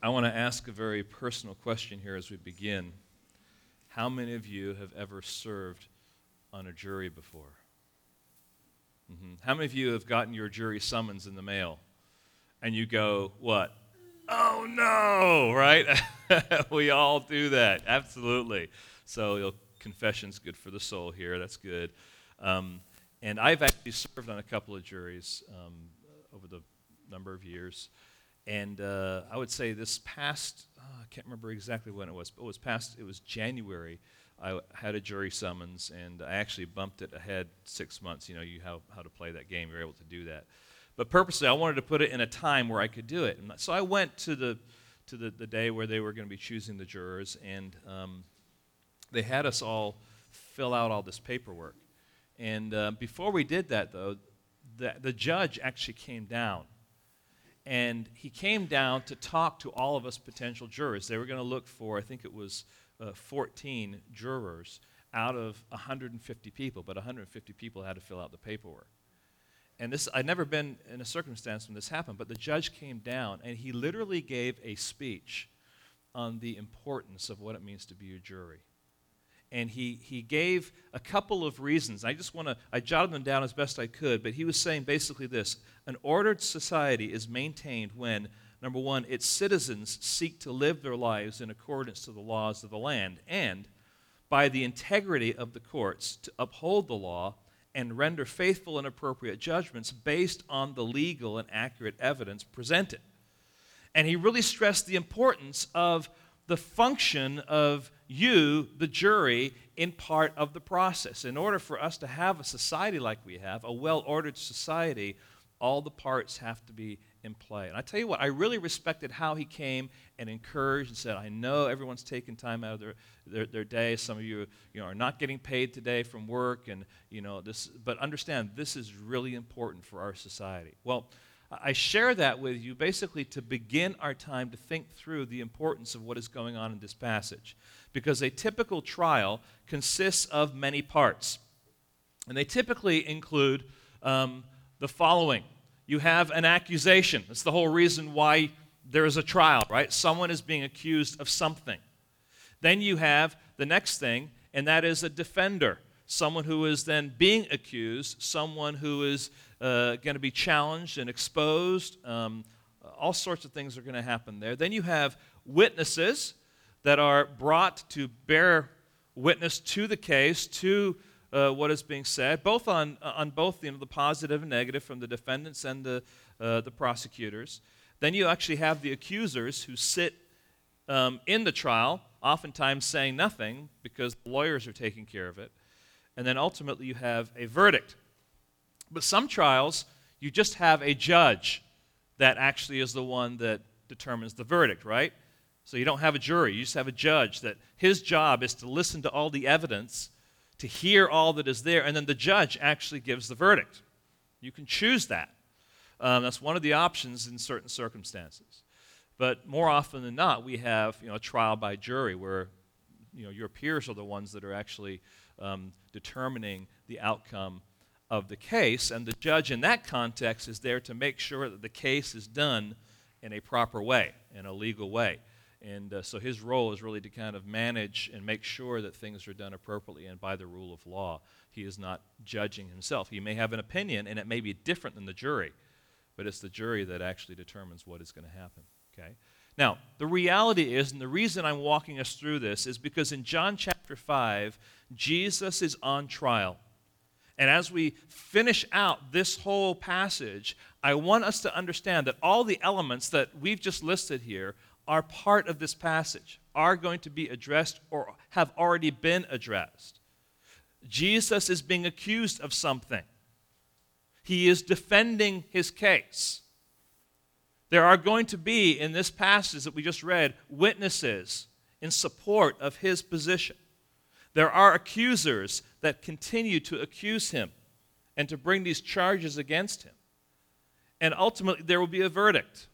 I want to ask a very personal question here as we begin. How many of you have ever served on a jury before? Mm-hmm. How many of you have gotten your jury summons in the mail and you go, what? Oh no, right? we all do that, absolutely. So, you know, confession's good for the soul here, that's good. Um, and I've actually served on a couple of juries um, over the number of years. And uh, I would say this past, oh, I can't remember exactly when it was, but it was past, it was January. I had a jury summons, and I actually bumped it ahead six months. You know, you how, how to play that game, you're able to do that. But purposely, I wanted to put it in a time where I could do it. And so I went to the, to the, the day where they were going to be choosing the jurors, and um, they had us all fill out all this paperwork. And uh, before we did that, though, the, the judge actually came down and he came down to talk to all of us potential jurors. They were going to look for, I think it was uh, 14 jurors out of 150 people, but 150 people had to fill out the paperwork. And this, I'd never been in a circumstance when this happened, but the judge came down and he literally gave a speech on the importance of what it means to be a jury and he, he gave a couple of reasons. I just want to, I jotted them down as best I could, but he was saying basically this An ordered society is maintained when, number one, its citizens seek to live their lives in accordance to the laws of the land, and by the integrity of the courts to uphold the law and render faithful and appropriate judgments based on the legal and accurate evidence presented. And he really stressed the importance of the function of you, the jury, in part of the process. In order for us to have a society like we have, a well ordered society, all the parts have to be in play. And I tell you what, I really respected how he came and encouraged and said, I know everyone's taking time out of their, their, their, day. Some of you, you know, are not getting paid today from work, and you know, this, but understand this is really important for our society. Well, I share that with you basically to begin our time to think through the importance of what is going on in this passage. Because a typical trial consists of many parts. And they typically include um, the following you have an accusation. That's the whole reason why there is a trial, right? Someone is being accused of something. Then you have the next thing, and that is a defender. Someone who is then being accused, someone who is uh, going to be challenged and exposed. Um, all sorts of things are going to happen there. Then you have witnesses that are brought to bear witness to the case, to uh, what is being said, both on, on both you know, the positive and negative from the defendants and the, uh, the prosecutors. Then you actually have the accusers who sit um, in the trial, oftentimes saying nothing because the lawyers are taking care of it. And then ultimately you have a verdict. But some trials, you just have a judge that actually is the one that determines the verdict, right? So you don't have a jury, you just have a judge that his job is to listen to all the evidence, to hear all that is there, and then the judge actually gives the verdict. You can choose that. Um, that's one of the options in certain circumstances. But more often than not, we have you know, a trial by jury where you know, your peers are the ones that are actually um, determining the outcome of the case, and the judge in that context is there to make sure that the case is done in a proper way, in a legal way. And uh, so his role is really to kind of manage and make sure that things are done appropriately and by the rule of law. He is not judging himself. He may have an opinion, and it may be different than the jury, but it's the jury that actually determines what is going to happen. Okay? Now, the reality is, and the reason I'm walking us through this is because in John chapter 5, Jesus is on trial. And as we finish out this whole passage, I want us to understand that all the elements that we've just listed here are part of this passage, are going to be addressed or have already been addressed. Jesus is being accused of something, he is defending his case. There are going to be, in this passage that we just read, witnesses in support of his position. There are accusers that continue to accuse him and to bring these charges against him. And ultimately, there will be a verdict,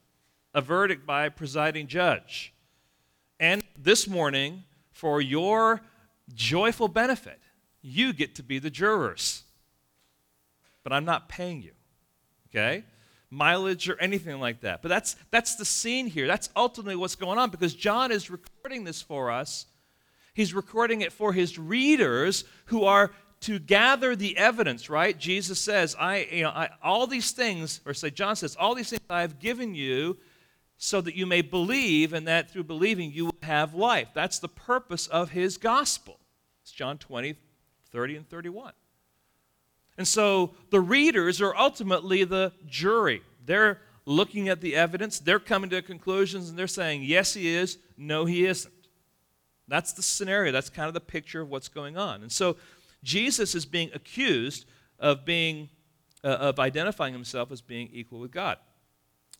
a verdict by a presiding judge. And this morning, for your joyful benefit, you get to be the jurors. But I'm not paying you, okay? mileage or anything like that. But that's, that's the scene here. That's ultimately what's going on because John is recording this for us. He's recording it for his readers who are to gather the evidence, right? Jesus says, I, you know, I, all these things, or say, John says, all these things I have given you so that you may believe, and that through believing you will have life. That's the purpose of his gospel. It's John 20, 30, and 31. And so the readers are ultimately the jury. They're looking at the evidence, they're coming to conclusions, and they're saying, yes, he is, no, he isn't. That's the scenario. That's kind of the picture of what's going on. And so Jesus is being accused of being uh, of identifying himself as being equal with God.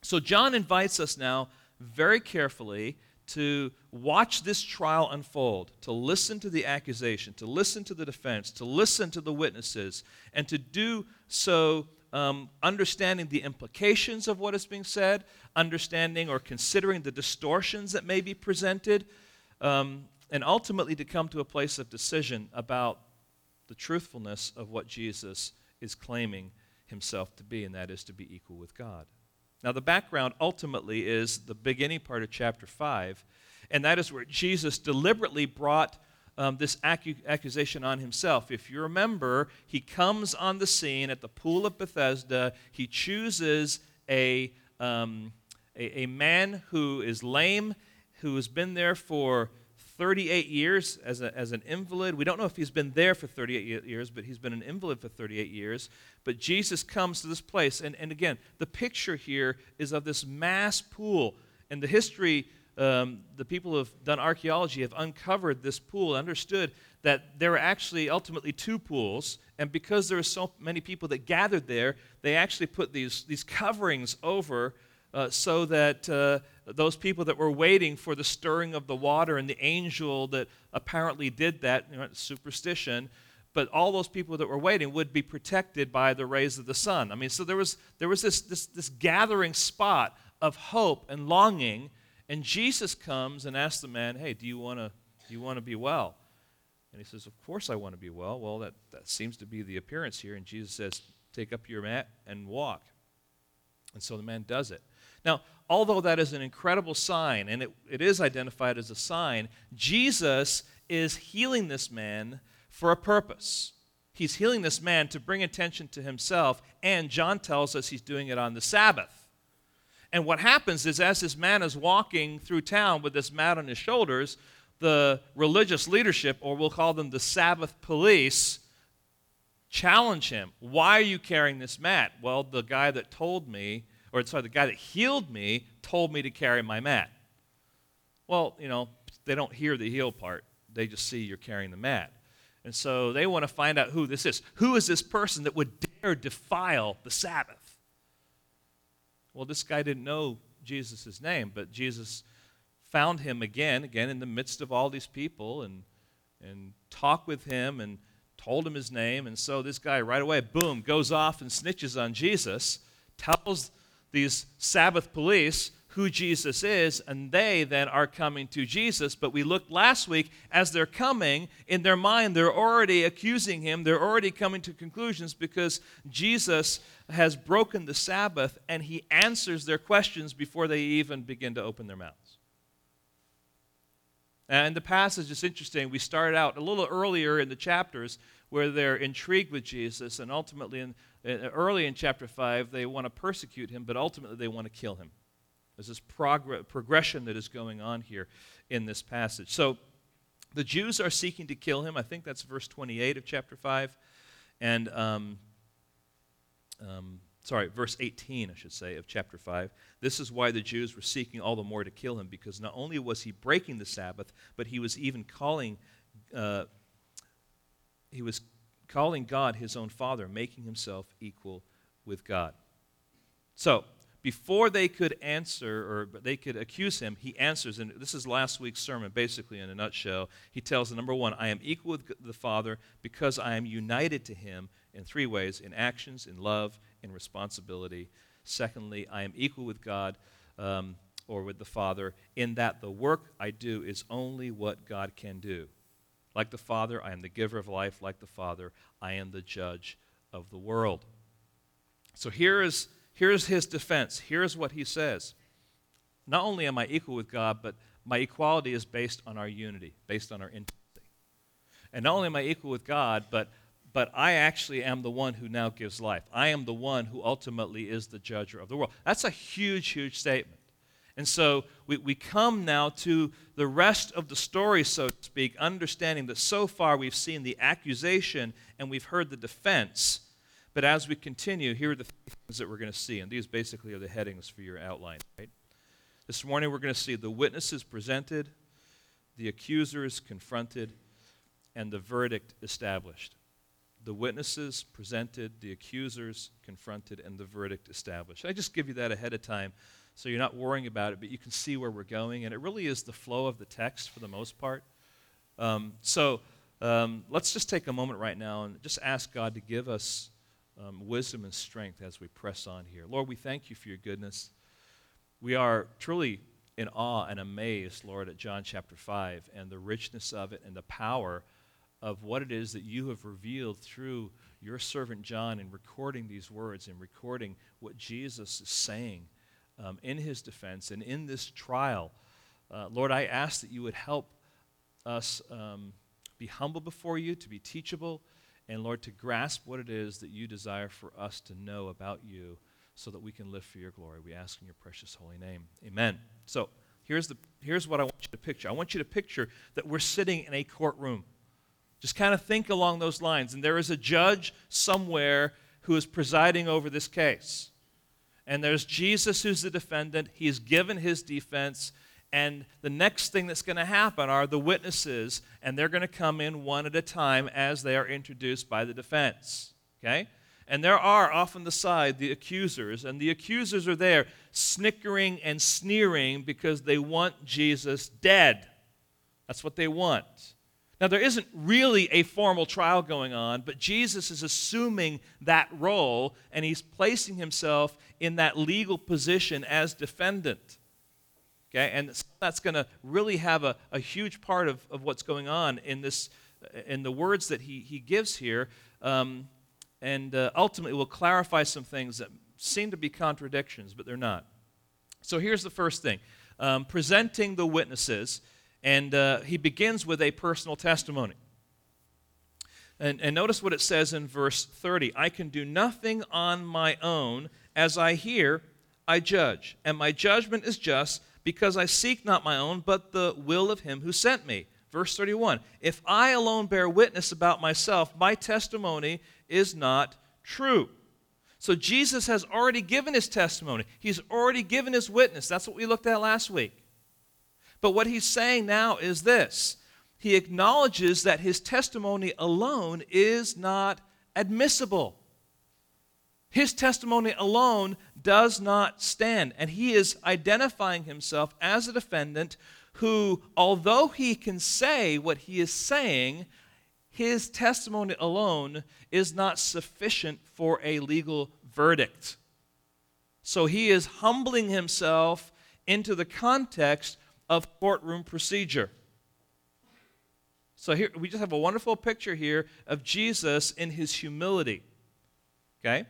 So John invites us now very carefully to watch this trial unfold, to listen to the accusation, to listen to the defense, to listen to the witnesses, and to do so um, understanding the implications of what is being said, understanding or considering the distortions that may be presented, um, and ultimately to come to a place of decision about the truthfulness of what Jesus is claiming himself to be, and that is to be equal with God. Now, the background ultimately is the beginning part of chapter 5, and that is where Jesus deliberately brought um, this accu- accusation on himself. If you remember, he comes on the scene at the pool of Bethesda. He chooses a, um, a, a man who is lame, who has been there for 38 years as, a, as an invalid. We don't know if he's been there for 38 years, but he's been an invalid for 38 years. But Jesus comes to this place. And, and again, the picture here is of this mass pool. And the history, um, the people who have done archaeology have uncovered this pool, understood that there are actually ultimately two pools. And because there are so many people that gathered there, they actually put these, these coverings over uh, so that uh, those people that were waiting for the stirring of the water and the angel that apparently did that, you know, superstition, but all those people that were waiting would be protected by the rays of the sun. I mean, so there was, there was this, this, this gathering spot of hope and longing, and Jesus comes and asks the man, Hey, do you want to do you want to be well? And he says, Of course I want to be well. Well, that, that seems to be the appearance here. And Jesus says, Take up your mat and walk. And so the man does it. Now, although that is an incredible sign, and it, it is identified as a sign, Jesus is healing this man for a purpose. He's healing this man to bring attention to himself, and John tells us he's doing it on the Sabbath. And what happens is, as this man is walking through town with this mat on his shoulders, the religious leadership, or we'll call them the Sabbath police, challenge him. Why are you carrying this mat? Well, the guy that told me or sorry, the guy that healed me told me to carry my mat. Well, you know, they don't hear the heal part. They just see you're carrying the mat. And so they want to find out who this is. Who is this person that would dare defile the Sabbath? Well, this guy didn't know Jesus' name, but Jesus found him again, again in the midst of all these people, and, and talked with him and told him his name. And so this guy right away, boom, goes off and snitches on Jesus, tells these Sabbath police who Jesus is, and they then are coming to Jesus. But we looked last week, as they're coming, in their mind, they're already accusing him. They're already coming to conclusions because Jesus has broken the Sabbath and he answers their questions before they even begin to open their mouths. And the passage is interesting. We started out a little earlier in the chapters where they're intrigued with Jesus, and ultimately, in, early in chapter 5, they want to persecute him, but ultimately they want to kill him. There's this prog- progression that is going on here in this passage. So the Jews are seeking to kill him. I think that's verse 28 of chapter 5. And, um, um, sorry, verse 18, I should say, of chapter 5. This is why the Jews were seeking all the more to kill him, because not only was he breaking the Sabbath, but he was even calling. Uh, he was calling God his own father, making himself equal with God. So, before they could answer or they could accuse him, he answers, and this is last week's sermon, basically in a nutshell. He tells them, number one, I am equal with the Father because I am united to him in three ways in actions, in love, in responsibility. Secondly, I am equal with God um, or with the Father in that the work I do is only what God can do. Like the Father, I am the giver of life. Like the Father, I am the judge of the world. So here is, here's his defense. Here's what he says. Not only am I equal with God, but my equality is based on our unity, based on our intimacy. And not only am I equal with God, but but I actually am the one who now gives life. I am the one who ultimately is the judger of the world. That's a huge, huge statement. And so we, we come now to the rest of the story, so to speak, understanding that so far we've seen the accusation and we've heard the defense. But as we continue, here are the things that we're going to see. And these basically are the headings for your outline, right? This morning we're going to see the witnesses presented, the accusers confronted, and the verdict established the witnesses presented, the accusers confronted, and the verdict established. I just give you that ahead of time so you're not worrying about it, but you can see where we're going. And it really is the flow of the text for the most part. Um, so um, let's just take a moment right now and just ask God to give us um, wisdom and strength as we press on here. Lord, we thank you for your goodness. We are truly in awe and amazed, Lord, at John chapter 5 and the richness of it and the power of what it is that you have revealed through your servant John in recording these words and recording what Jesus is saying um, in his defense and in this trial. Uh, Lord, I ask that you would help us um, be humble before you, to be teachable, and Lord, to grasp what it is that you desire for us to know about you so that we can live for your glory. We ask in your precious holy name. Amen. So here's, the, here's what I want you to picture I want you to picture that we're sitting in a courtroom. Just kind of think along those lines. And there is a judge somewhere who is presiding over this case. And there's Jesus who's the defendant. He's given his defense. And the next thing that's going to happen are the witnesses, and they're going to come in one at a time as they are introduced by the defense. Okay? And there are off on the side the accusers, and the accusers are there snickering and sneering because they want Jesus dead. That's what they want. Now, there isn't really a formal trial going on, but Jesus is assuming that role and he's placing himself in that legal position as defendant. Okay, and that's going to really have a, a huge part of, of what's going on in this, in the words that he, he gives here, um, and uh, ultimately will clarify some things that seem to be contradictions, but they're not. So here's the first thing um, presenting the witnesses. And uh, he begins with a personal testimony. And, and notice what it says in verse 30 I can do nothing on my own. As I hear, I judge. And my judgment is just because I seek not my own, but the will of him who sent me. Verse 31 If I alone bear witness about myself, my testimony is not true. So Jesus has already given his testimony, he's already given his witness. That's what we looked at last week. But what he's saying now is this he acknowledges that his testimony alone is not admissible. His testimony alone does not stand. And he is identifying himself as a defendant who, although he can say what he is saying, his testimony alone is not sufficient for a legal verdict. So he is humbling himself into the context of courtroom procedure. So here we just have a wonderful picture here of Jesus in his humility. Okay?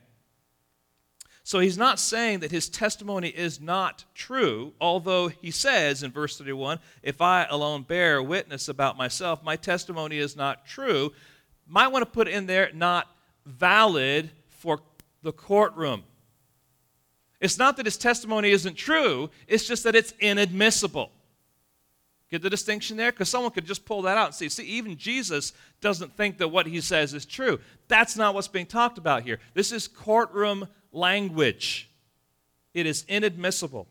So he's not saying that his testimony is not true, although he says in verse 31 if I alone bear witness about myself, my testimony is not true. Might want to put in there not valid for the courtroom. It's not that his testimony isn't true, it's just that it's inadmissible. Get the distinction there? Because someone could just pull that out and say, see, even Jesus doesn't think that what he says is true. That's not what's being talked about here. This is courtroom language, it is inadmissible.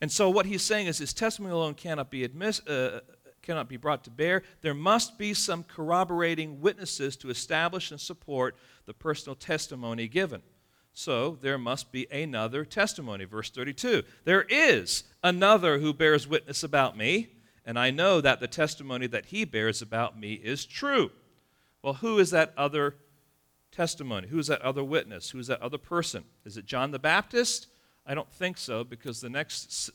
And so what he's saying is his testimony alone cannot be admiss- uh, cannot be brought to bear. There must be some corroborating witnesses to establish and support the personal testimony given. So there must be another testimony. Verse 32 There is another who bears witness about me, and I know that the testimony that he bears about me is true. Well, who is that other testimony? Who is that other witness? Who is that other person? Is it John the Baptist? I don't think so because the next,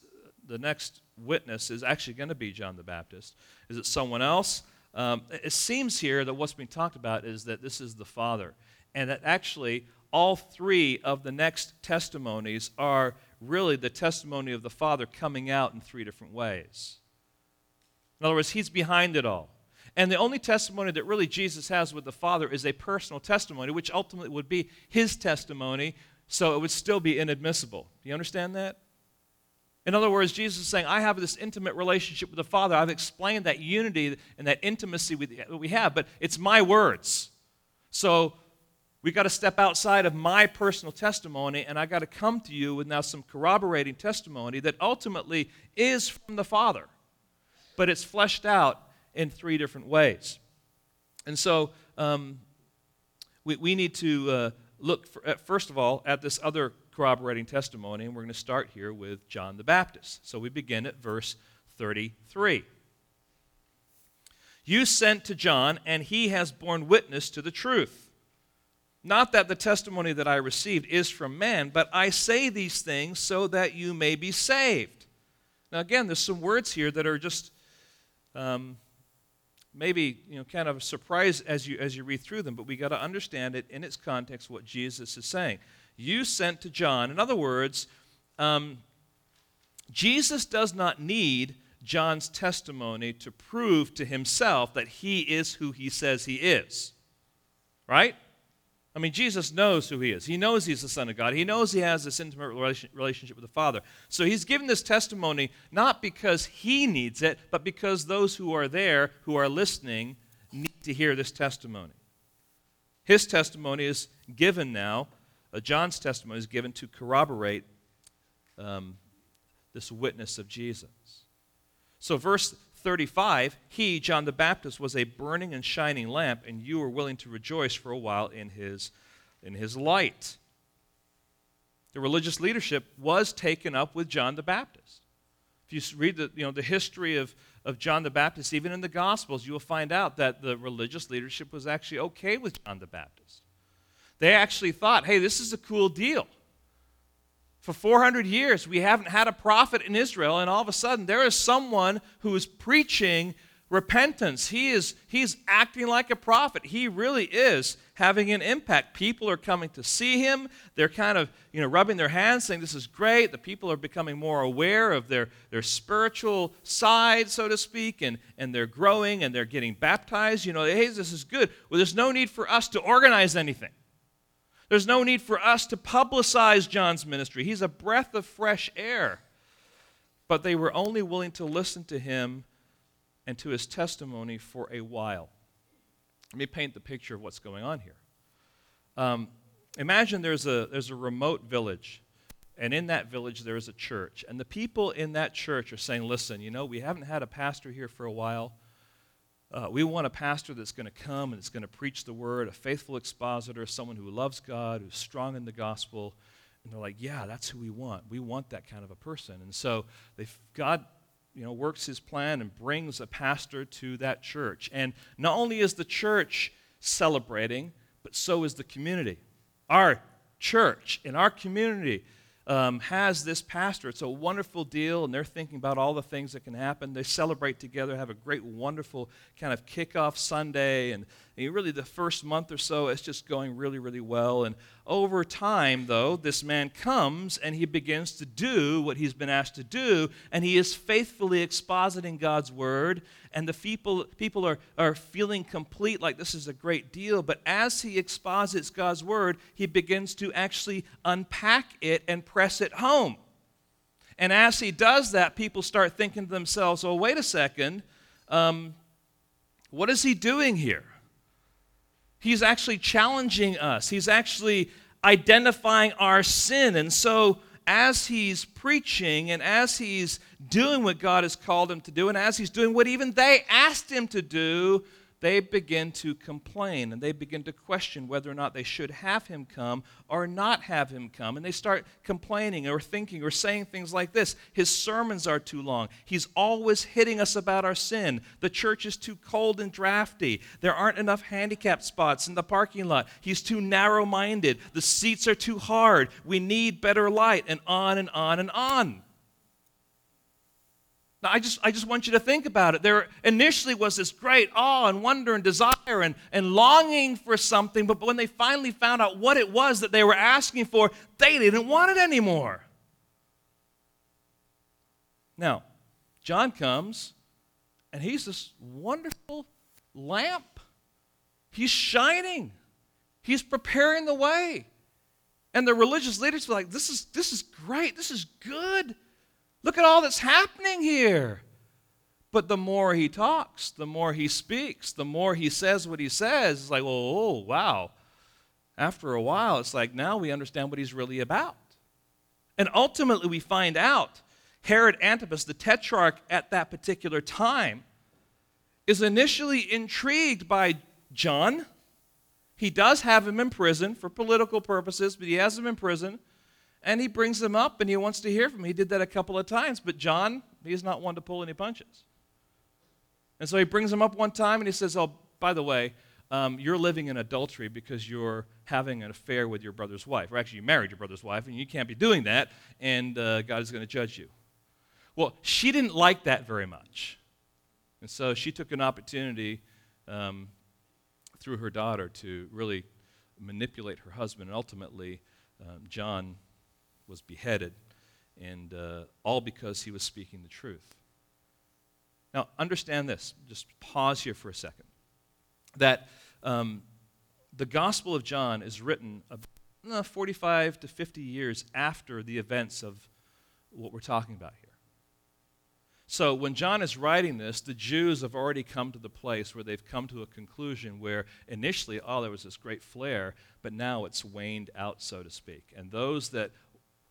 the next witness is actually going to be John the Baptist. Is it someone else? Um, it seems here that what's being talked about is that this is the Father, and that actually all three of the next testimonies are really the testimony of the Father coming out in three different ways. In other words, He's behind it all. And the only testimony that really Jesus has with the Father is a personal testimony, which ultimately would be His testimony, so it would still be inadmissible. Do you understand that? In other words, Jesus is saying, I have this intimate relationship with the Father. I've explained that unity and that intimacy that we have, but it's my words. So we've got to step outside of my personal testimony, and I've got to come to you with now some corroborating testimony that ultimately is from the Father, but it's fleshed out in three different ways. And so um, we, we need to uh, look, for, at, first of all, at this other corroborating testimony, and we're going to start here with John the Baptist. So we begin at verse 33. You sent to John, and he has borne witness to the truth. Not that the testimony that I received is from man, but I say these things so that you may be saved. Now, again, there's some words here that are just um, maybe you know kind of a surprise as you as you read through them, but we got to understand it in its context what Jesus is saying you sent to John. In other words, um, Jesus does not need John's testimony to prove to himself that he is who he says he is. Right? I mean, Jesus knows who he is. He knows he's the Son of God. He knows he has this intimate relationship with the Father. So he's given this testimony not because he needs it, but because those who are there, who are listening, need to hear this testimony. His testimony is given now uh, John's testimony is given to corroborate um, this witness of Jesus. So, verse 35 He, John the Baptist, was a burning and shining lamp, and you were willing to rejoice for a while in his, in his light. The religious leadership was taken up with John the Baptist. If you read the, you know, the history of, of John the Baptist, even in the Gospels, you will find out that the religious leadership was actually okay with John the Baptist. They actually thought, hey, this is a cool deal. For 400 years, we haven't had a prophet in Israel, and all of a sudden, there is someone who is preaching repentance. He is he's acting like a prophet. He really is having an impact. People are coming to see him. They're kind of, you know, rubbing their hands saying this is great. The people are becoming more aware of their, their spiritual side, so to speak, and, and they're growing and they're getting baptized. You know, hey, this is good. Well, there's no need for us to organize anything. There's no need for us to publicize John's ministry. He's a breath of fresh air. But they were only willing to listen to him and to his testimony for a while. Let me paint the picture of what's going on here. Um, imagine there's a, there's a remote village, and in that village there is a church. And the people in that church are saying, Listen, you know, we haven't had a pastor here for a while. Uh, we want a pastor that's going to come and it's going to preach the word, a faithful expositor, someone who loves God, who's strong in the gospel. And they're like, yeah, that's who we want. We want that kind of a person. And so God you know, works his plan and brings a pastor to that church. And not only is the church celebrating, but so is the community. Our church in our community um, has this pastor. It's a wonderful deal, and they're thinking about all the things that can happen. They celebrate together, have a great, wonderful kind of kickoff Sunday, and, and really the first month or so, it's just going really, really well. And over time, though, this man comes and he begins to do what he's been asked to do, and he is faithfully expositing God's word. And the people, people are, are feeling complete, like this is a great deal. But as he exposits God's word, he begins to actually unpack it and press it home. And as he does that, people start thinking to themselves, oh, wait a second, um, what is he doing here? He's actually challenging us. He's actually identifying our sin. And so, as he's preaching and as he's doing what God has called him to do, and as he's doing what even they asked him to do, they begin to complain and they begin to question whether or not they should have him come or not have him come. And they start complaining or thinking or saying things like this His sermons are too long. He's always hitting us about our sin. The church is too cold and drafty. There aren't enough handicap spots in the parking lot. He's too narrow minded. The seats are too hard. We need better light, and on and on and on. Now, I just, I just want you to think about it. There initially was this great awe and wonder and desire and, and longing for something, but when they finally found out what it was that they were asking for, they didn't want it anymore. Now, John comes, and he's this wonderful lamp. He's shining, he's preparing the way. And the religious leaders were like, this is, this is great, this is good. Look at all that's happening here. But the more he talks, the more he speaks, the more he says what he says, it's like, oh, oh, wow. After a while, it's like now we understand what he's really about. And ultimately, we find out Herod Antipas, the tetrarch at that particular time, is initially intrigued by John. He does have him in prison for political purposes, but he has him in prison and he brings them up and he wants to hear from him. He did that a couple of times, but John, he's not one to pull any punches. And so he brings them up one time and he says, Oh, by the way, um, you're living in adultery because you're having an affair with your brother's wife. Or actually, you married your brother's wife, and you can't be doing that, and uh, God is going to judge you. Well, she didn't like that very much. And so she took an opportunity um, through her daughter to really manipulate her husband. And ultimately, um, John was beheaded, and uh, all because he was speaking the truth. Now, understand this. Just pause here for a second. That um, the Gospel of John is written uh, 45 to 50 years after the events of what we're talking about here. So, when John is writing this, the Jews have already come to the place where they've come to a conclusion where initially, oh, there was this great flare, but now it's waned out, so to speak. And those that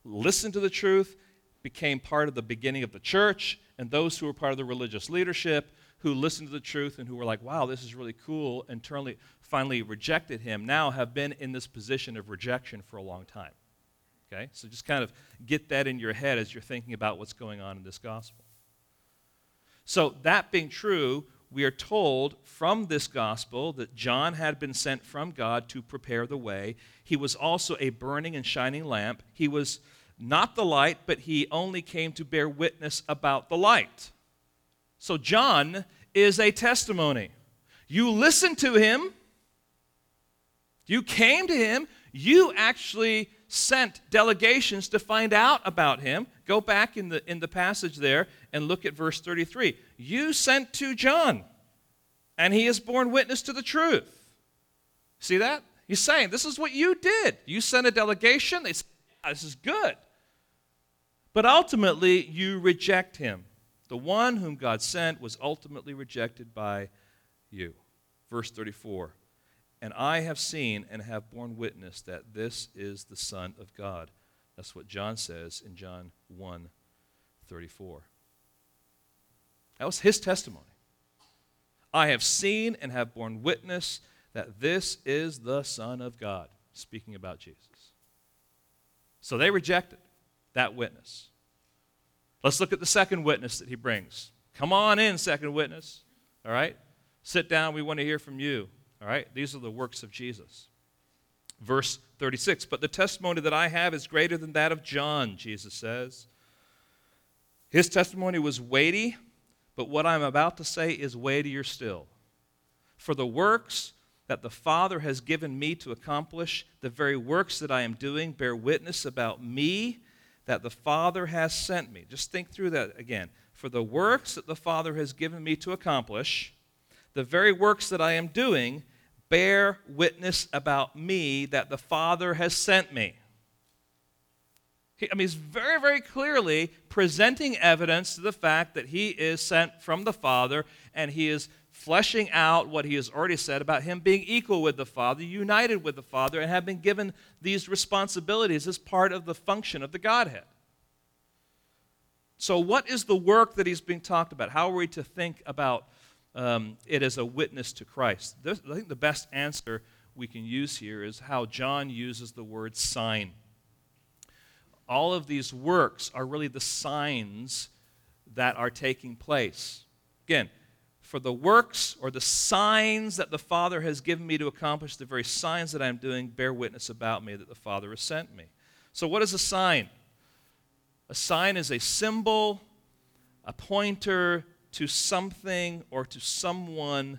listened to the truth, became part of the beginning of the church, and those who were part of the religious leadership who listened to the truth and who were like, wow, this is really cool, and turnly, finally rejected him, now have been in this position of rejection for a long time. Okay? So just kind of get that in your head as you're thinking about what's going on in this gospel. So, that being true, we are told from this gospel that John had been sent from God to prepare the way. He was also a burning and shining lamp. He was not the light, but he only came to bear witness about the light. So, John is a testimony. You listened to him, you came to him, you actually sent delegations to find out about him. Go back in the, in the passage there and look at verse 33. You sent to John, and he has borne witness to the truth. See that? He's saying, This is what you did. You sent a delegation. They said, yeah, This is good. But ultimately, you reject him. The one whom God sent was ultimately rejected by you. Verse 34 And I have seen and have borne witness that this is the Son of God. That's what John says in John 1 34. That was his testimony. I have seen and have borne witness that this is the Son of God, speaking about Jesus. So they rejected that witness. Let's look at the second witness that he brings. Come on in, second witness. All right? Sit down. We want to hear from you. All right? These are the works of Jesus. Verse 36 But the testimony that I have is greater than that of John, Jesus says. His testimony was weighty but what I'm about to say is weightier still. For the works that the Father has given me to accomplish, the very works that I am doing, bear witness about me that the Father has sent me. Just think through that again. For the works that the Father has given me to accomplish, the very works that I am doing, bear witness about me that the Father has sent me. I mean, he's very, very clearly presenting evidence to the fact that he is sent from the Father and he is fleshing out what he has already said about him being equal with the Father, united with the Father, and have been given these responsibilities as part of the function of the Godhead. So, what is the work that he's being talked about? How are we to think about um, it as a witness to Christ? This, I think the best answer we can use here is how John uses the word sign all of these works are really the signs that are taking place. Again, for the works or the signs that the Father has given me to accomplish, the very signs that I'm doing bear witness about me that the Father has sent me. So, what is a sign? A sign is a symbol a pointer to something or to someone.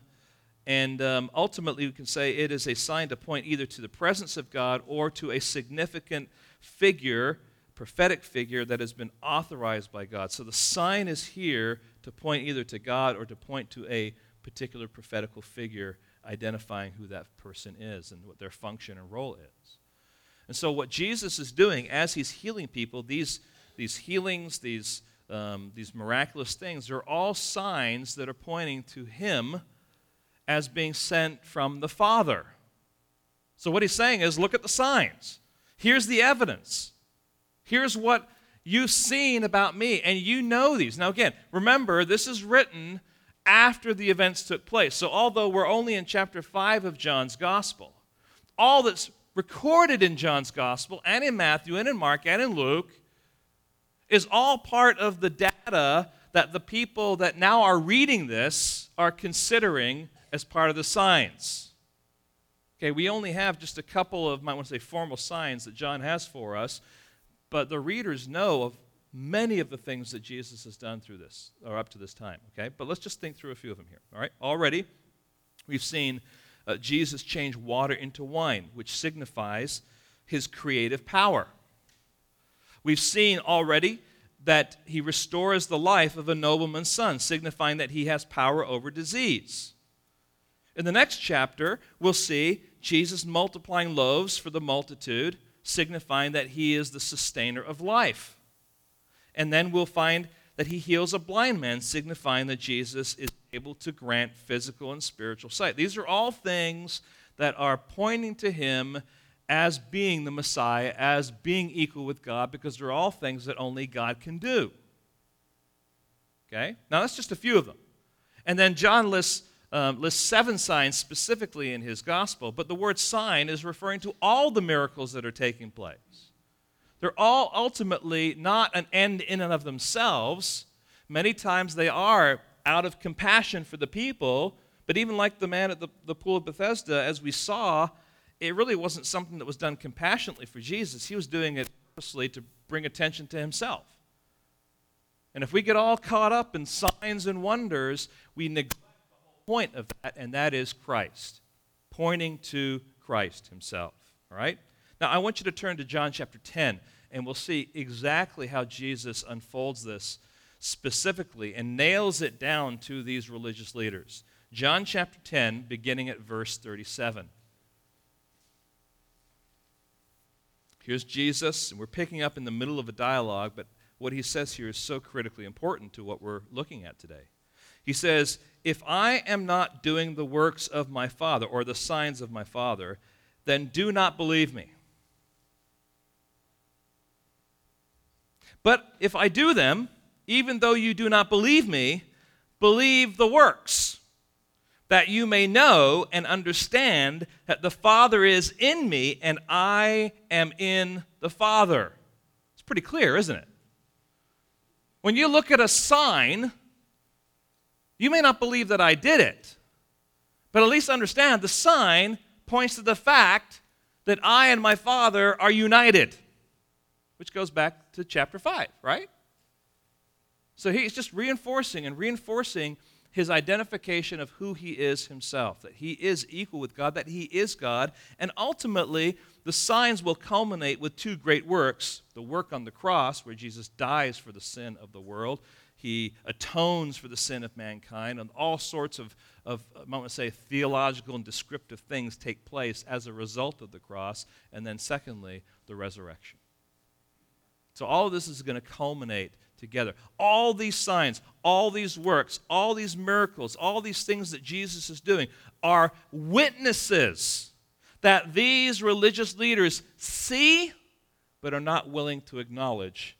And um, ultimately, we can say it is a sign to point either to the presence of God or to a significant figure, prophetic figure that has been authorized by God. So the sign is here to point either to God or to point to a particular prophetical figure identifying who that person is and what their function and role is. And so, what Jesus is doing as he's healing people, these, these healings, these, um, these miraculous things, are all signs that are pointing to him as being sent from the Father. So, what he's saying is look at the signs. Here's the evidence. Here's what you've seen about me, and you know these. Now, again, remember, this is written after the events took place. So, although we're only in chapter 5 of John's gospel, all that's recorded in John's gospel and in Matthew and in Mark and in Luke is all part of the data that the people that now are reading this are considering as part of the signs. Okay, we only have just a couple of, I want to say, formal signs that John has for us, but the readers know of many of the things that Jesus has done through this, or up to this time. Okay, but let's just think through a few of them here. All right, already we've seen uh, Jesus change water into wine, which signifies his creative power. We've seen already that he restores the life of a nobleman's son, signifying that he has power over disease. In the next chapter, we'll see Jesus multiplying loaves for the multitude, signifying that he is the sustainer of life. And then we'll find that he heals a blind man, signifying that Jesus is able to grant physical and spiritual sight. These are all things that are pointing to him as being the Messiah, as being equal with God, because they're all things that only God can do. Okay? Now, that's just a few of them. And then John lists, um, lists seven signs specifically in his gospel, but the word sign is referring to all the miracles that are taking place. They're all ultimately not an end in and of themselves. Many times they are out of compassion for the people, but even like the man at the, the pool of Bethesda, as we saw, it really wasn't something that was done compassionately for Jesus. He was doing it purposely to bring attention to himself. And if we get all caught up in signs and wonders, we neglect point of that, and that is Christ, pointing to Christ himself. All right? Now, I want you to turn to John chapter 10, and we'll see exactly how Jesus unfolds this specifically and nails it down to these religious leaders. John chapter 10, beginning at verse 37. Here's Jesus, and we're picking up in the middle of a dialogue, but what he says here is so critically important to what we're looking at today. He says, If I am not doing the works of my Father, or the signs of my Father, then do not believe me. But if I do them, even though you do not believe me, believe the works, that you may know and understand that the Father is in me and I am in the Father. It's pretty clear, isn't it? When you look at a sign, you may not believe that I did it, but at least understand the sign points to the fact that I and my Father are united which goes back to chapter 5, right? So he's just reinforcing and reinforcing his identification of who he is himself, that he is equal with God, that he is God, and ultimately the signs will culminate with two great works the work on the cross, where Jesus dies for the sin of the world, he atones for the sin of mankind, and all sorts of, of uh, I want to say, theological and descriptive things take place as a result of the cross, and then secondly, the resurrection. So all of this is going to culminate together. All these signs, all these works, all these miracles, all these things that Jesus is doing are witnesses that these religious leaders see but are not willing to acknowledge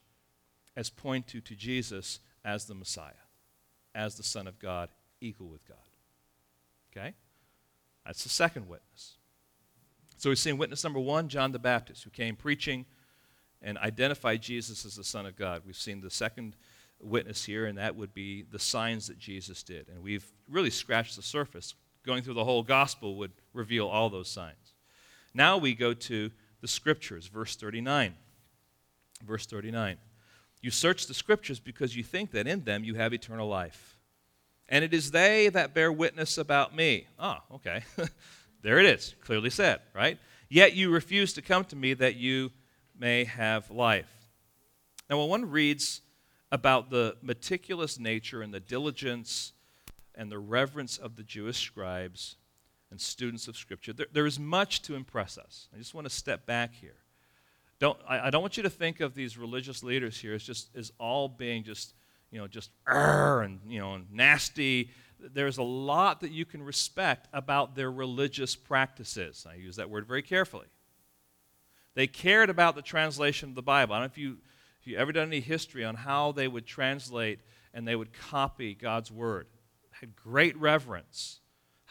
as point to, to Jesus as the Messiah, as the Son of God, equal with God. Okay? That's the second witness. So we've seen witness number one, John the Baptist, who came preaching and identified Jesus as the Son of God. We've seen the second witness here, and that would be the signs that Jesus did. And we've really scratched the surface. Going through the whole gospel would reveal all those signs. Now we go to the scriptures, verse 39. Verse 39. You search the scriptures because you think that in them you have eternal life. And it is they that bear witness about me. Oh, okay. there it is, clearly said, right? Yet you refuse to come to me that you may have life. Now, when one reads about the meticulous nature and the diligence and the reverence of the Jewish scribes and students of Scripture, there, there is much to impress us. I just want to step back here. Don't, I, I, don't want you to think of these religious leaders here as just as all being just, you know, just and you know, nasty. There's a lot that you can respect about their religious practices. I use that word very carefully. They cared about the translation of the Bible. I don't know if you if you ever done any history on how they would translate and they would copy God's word. Had great reverence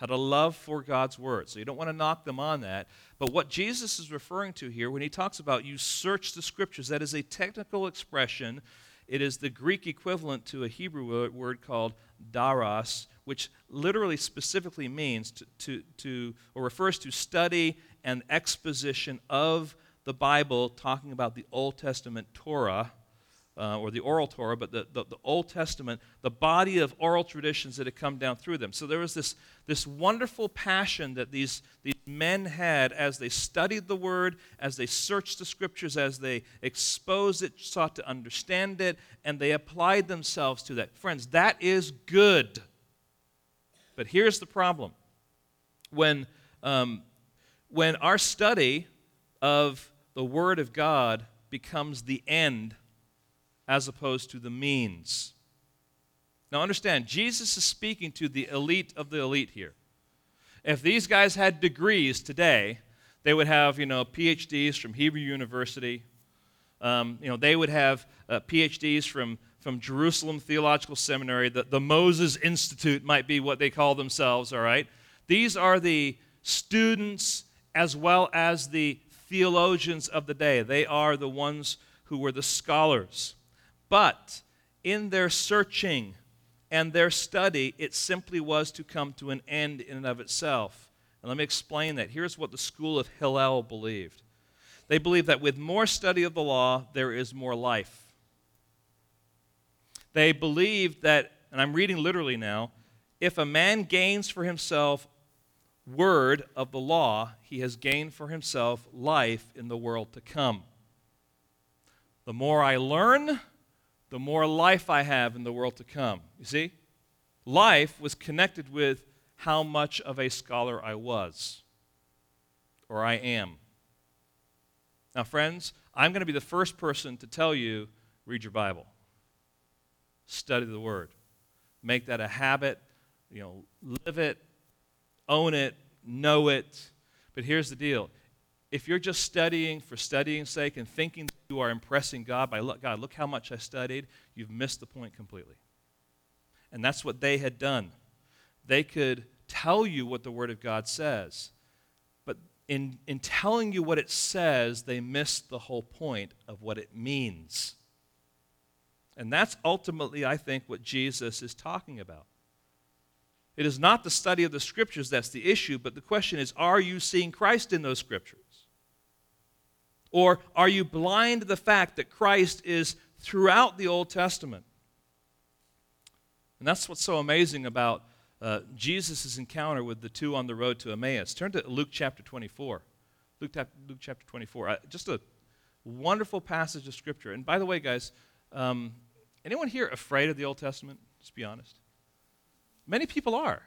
had a love for God's word. So you don't want to knock them on that. But what Jesus is referring to here when he talks about you search the scriptures, that is a technical expression. It is the Greek equivalent to a Hebrew word called darash, which literally specifically means to, to, to or refers to study and exposition of the Bible, talking about the Old Testament Torah uh, or the oral Torah, but the, the, the, Old Testament, the body of oral traditions that had come down through them. So there was this, this wonderful passion that these, these men had as they studied the Word, as they searched the Scriptures, as they exposed it, sought to understand it, and they applied themselves to that. Friends, that is good. But here's the problem. When, um, when our study of the Word of God becomes the end as opposed to the means. Now, understand, Jesus is speaking to the elite of the elite here. If these guys had degrees today, they would have, you know, PhDs from Hebrew University. Um, you know, they would have uh, PhDs from, from Jerusalem Theological Seminary. The, the Moses Institute might be what they call themselves, all right? These are the students as well as the theologians of the day. They are the ones who were the scholars. But in their searching and their study, it simply was to come to an end in and of itself. And let me explain that. Here's what the school of Hillel believed they believed that with more study of the law, there is more life. They believed that, and I'm reading literally now, if a man gains for himself word of the law, he has gained for himself life in the world to come. The more I learn, the more life I have in the world to come. You see? Life was connected with how much of a scholar I was or I am. Now, friends, I'm going to be the first person to tell you read your Bible, study the Word, make that a habit, you know, live it, own it, know it. But here's the deal if you're just studying for studying's sake and thinking you are impressing God by, look, God, look how much I studied, you've missed the point completely. And that's what they had done. They could tell you what the Word of God says, but in, in telling you what it says, they missed the whole point of what it means. And that's ultimately, I think, what Jesus is talking about. It is not the study of the Scriptures that's the issue, but the question is are you seeing Christ in those Scriptures? Or are you blind to the fact that Christ is throughout the Old Testament? And that's what's so amazing about uh, Jesus' encounter with the two on the road to Emmaus. Turn to Luke chapter 24. Luke, Luke chapter 24. Uh, just a wonderful passage of Scripture. And by the way, guys, um, anyone here afraid of the Old Testament? Just be honest. Many people are.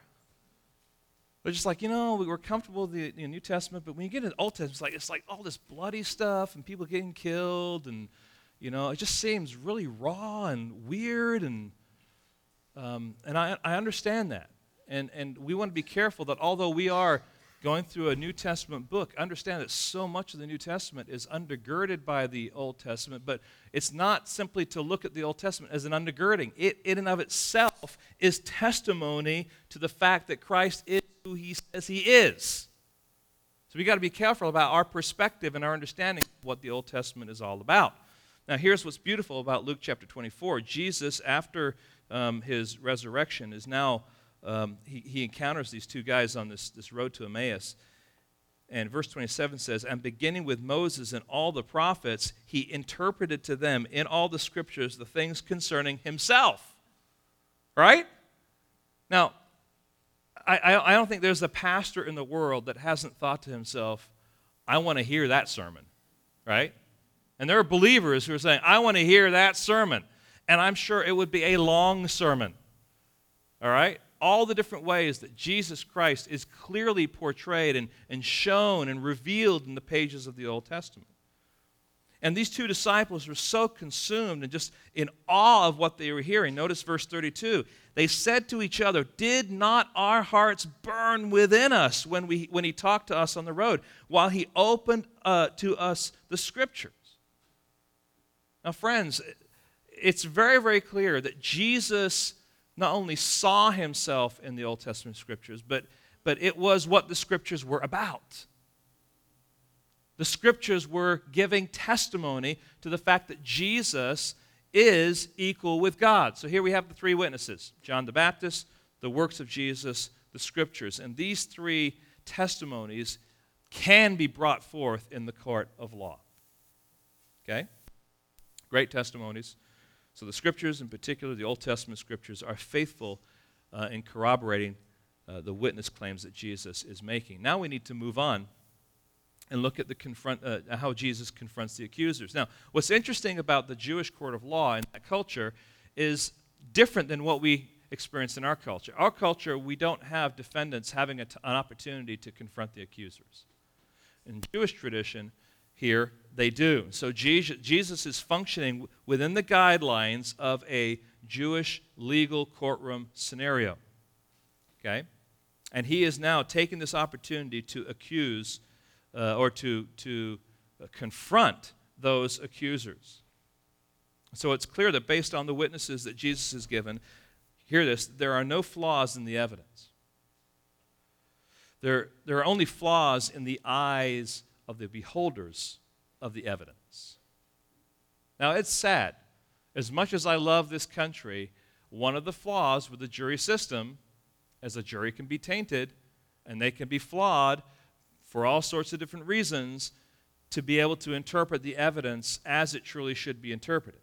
They're just like, you know, we were comfortable with the New Testament, but when you get into the Old Testament, it's like, it's like all this bloody stuff and people getting killed, and, you know, it just seems really raw and weird. And, um, and I, I understand that. And, and we want to be careful that although we are going through a New Testament book, understand that so much of the New Testament is undergirded by the Old Testament, but it's not simply to look at the Old Testament as an undergirding. It, in and of itself, is testimony to the fact that Christ is he says he is. So we got to be careful about our perspective and our understanding of what the Old Testament is all about. Now, here's what's beautiful about Luke chapter 24. Jesus, after um, his resurrection, is now, um, he, he encounters these two guys on this, this road to Emmaus. And verse 27 says, And beginning with Moses and all the prophets, he interpreted to them in all the scriptures the things concerning himself. Right? Now, I, I, don't think there's a pastor in the world that hasn't thought to himself, I want to hear that sermon. Right? And there are believers who are saying, I want to hear that sermon. And I'm sure it would be a long sermon. All right? All the different ways that Jesus Christ is clearly portrayed and, and shown and revealed in the pages of the Old Testament. And these two disciples were so consumed and just in awe of what they were hearing. Notice verse 32. They said to each other, Did not our hearts burn within us when, we, when he talked to us on the road, while he opened uh, to us the scriptures? Now, friends, it's very, very clear that Jesus not only saw himself in the Old Testament scriptures, but, but it was what the scriptures were about. The scriptures were giving testimony to the fact that Jesus is equal with God. So here we have the three witnesses John the Baptist, the works of Jesus, the scriptures. And these three testimonies can be brought forth in the court of law. Okay? Great testimonies. So the scriptures, in particular, the Old Testament scriptures, are faithful uh, in corroborating uh, the witness claims that Jesus is making. Now we need to move on and look at the confront, uh, how Jesus confronts the accusers. Now, what's interesting about the Jewish court of law and that culture is different than what we experience in our culture. Our culture, we don't have defendants having an opportunity to confront the accusers. In Jewish tradition, here they do. So Jesus is functioning within the guidelines of a Jewish legal courtroom scenario. Okay? And he is now taking this opportunity to accuse uh, or to, to confront those accusers. So it's clear that based on the witnesses that Jesus has given, hear this, there are no flaws in the evidence. There, there are only flaws in the eyes of the beholders of the evidence. Now, it's sad. As much as I love this country, one of the flaws with the jury system is a jury can be tainted and they can be flawed for all sorts of different reasons to be able to interpret the evidence as it truly should be interpreted.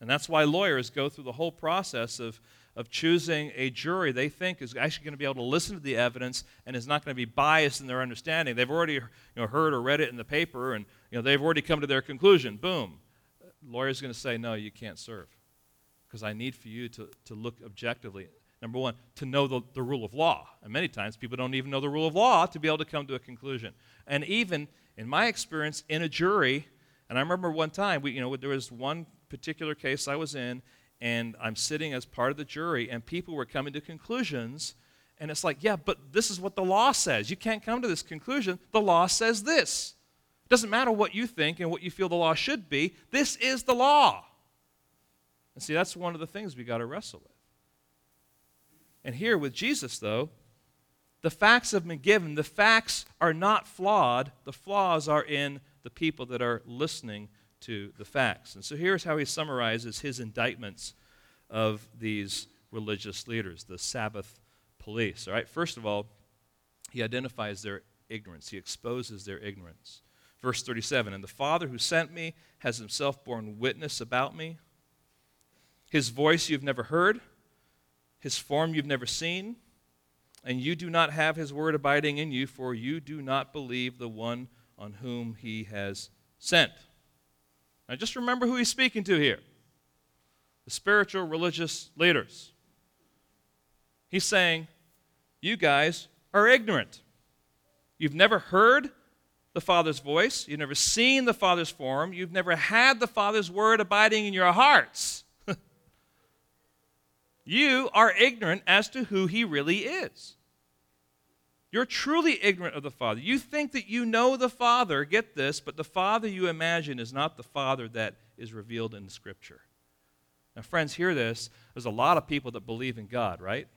And that's why lawyers go through the whole process of of choosing a jury they think is actually going to be able to listen to the evidence and is not going to be biased in their understanding. They've already you know, heard or read it in the paper, and you know, they've already come to their conclusion. Boom. Lawyer's going to say, no, you can't serve. Because I need for you to, to look objectively. Number one, to know the, the rule of law. And many times people don't even know the rule of law to be able to come to a conclusion. And even in my experience in a jury, and I remember one time, we, you know, there was one particular case I was in, and I'm sitting as part of the jury, and people were coming to conclusions. And it's like, yeah, but this is what the law says. You can't come to this conclusion. The law says this. It doesn't matter what you think and what you feel the law should be. This is the law. And see, that's one of the things we got to wrestle with. And here with Jesus, though, the facts have been given. The facts are not flawed, the flaws are in the people that are listening to the facts. And so here's how he summarizes his indictments of these religious leaders, the Sabbath police. All right, first of all, he identifies their ignorance, he exposes their ignorance. Verse 37 And the Father who sent me has himself borne witness about me. His voice you've never heard, his form you've never seen, and you do not have his word abiding in you, for you do not believe the one on whom he has sent. Now, just remember who he's speaking to here the spiritual religious leaders. He's saying, You guys are ignorant. You've never heard the Father's voice, you've never seen the Father's form, you've never had the Father's word abiding in your hearts. You are ignorant as to who he really is. You're truly ignorant of the Father. You think that you know the Father, get this, but the Father you imagine is not the Father that is revealed in Scripture. Now, friends, hear this. There's a lot of people that believe in God, right?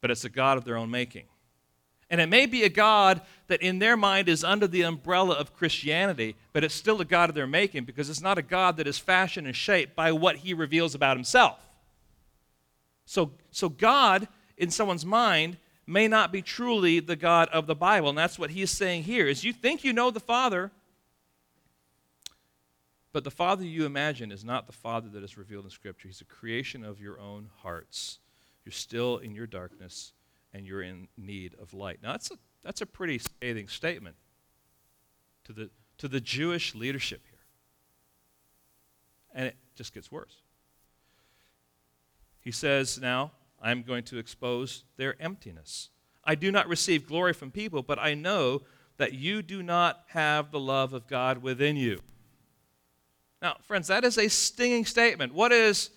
But it's a God of their own making. And it may be a God that in their mind is under the umbrella of Christianity, but it's still a God of their making because it's not a God that is fashioned and shaped by what he reveals about himself. So, so God, in someone's mind, may not be truly the God of the Bible. And that's what he's saying here is you think you know the Father, but the Father you imagine is not the Father that is revealed in Scripture. He's a creation of your own hearts. You're still in your darkness and you're in need of light. Now, that's a, that's a pretty scathing statement to the, to the Jewish leadership here. And it just gets worse. He says, Now, I'm going to expose their emptiness. I do not receive glory from people, but I know that you do not have the love of God within you. Now, friends, that is a stinging statement. What is,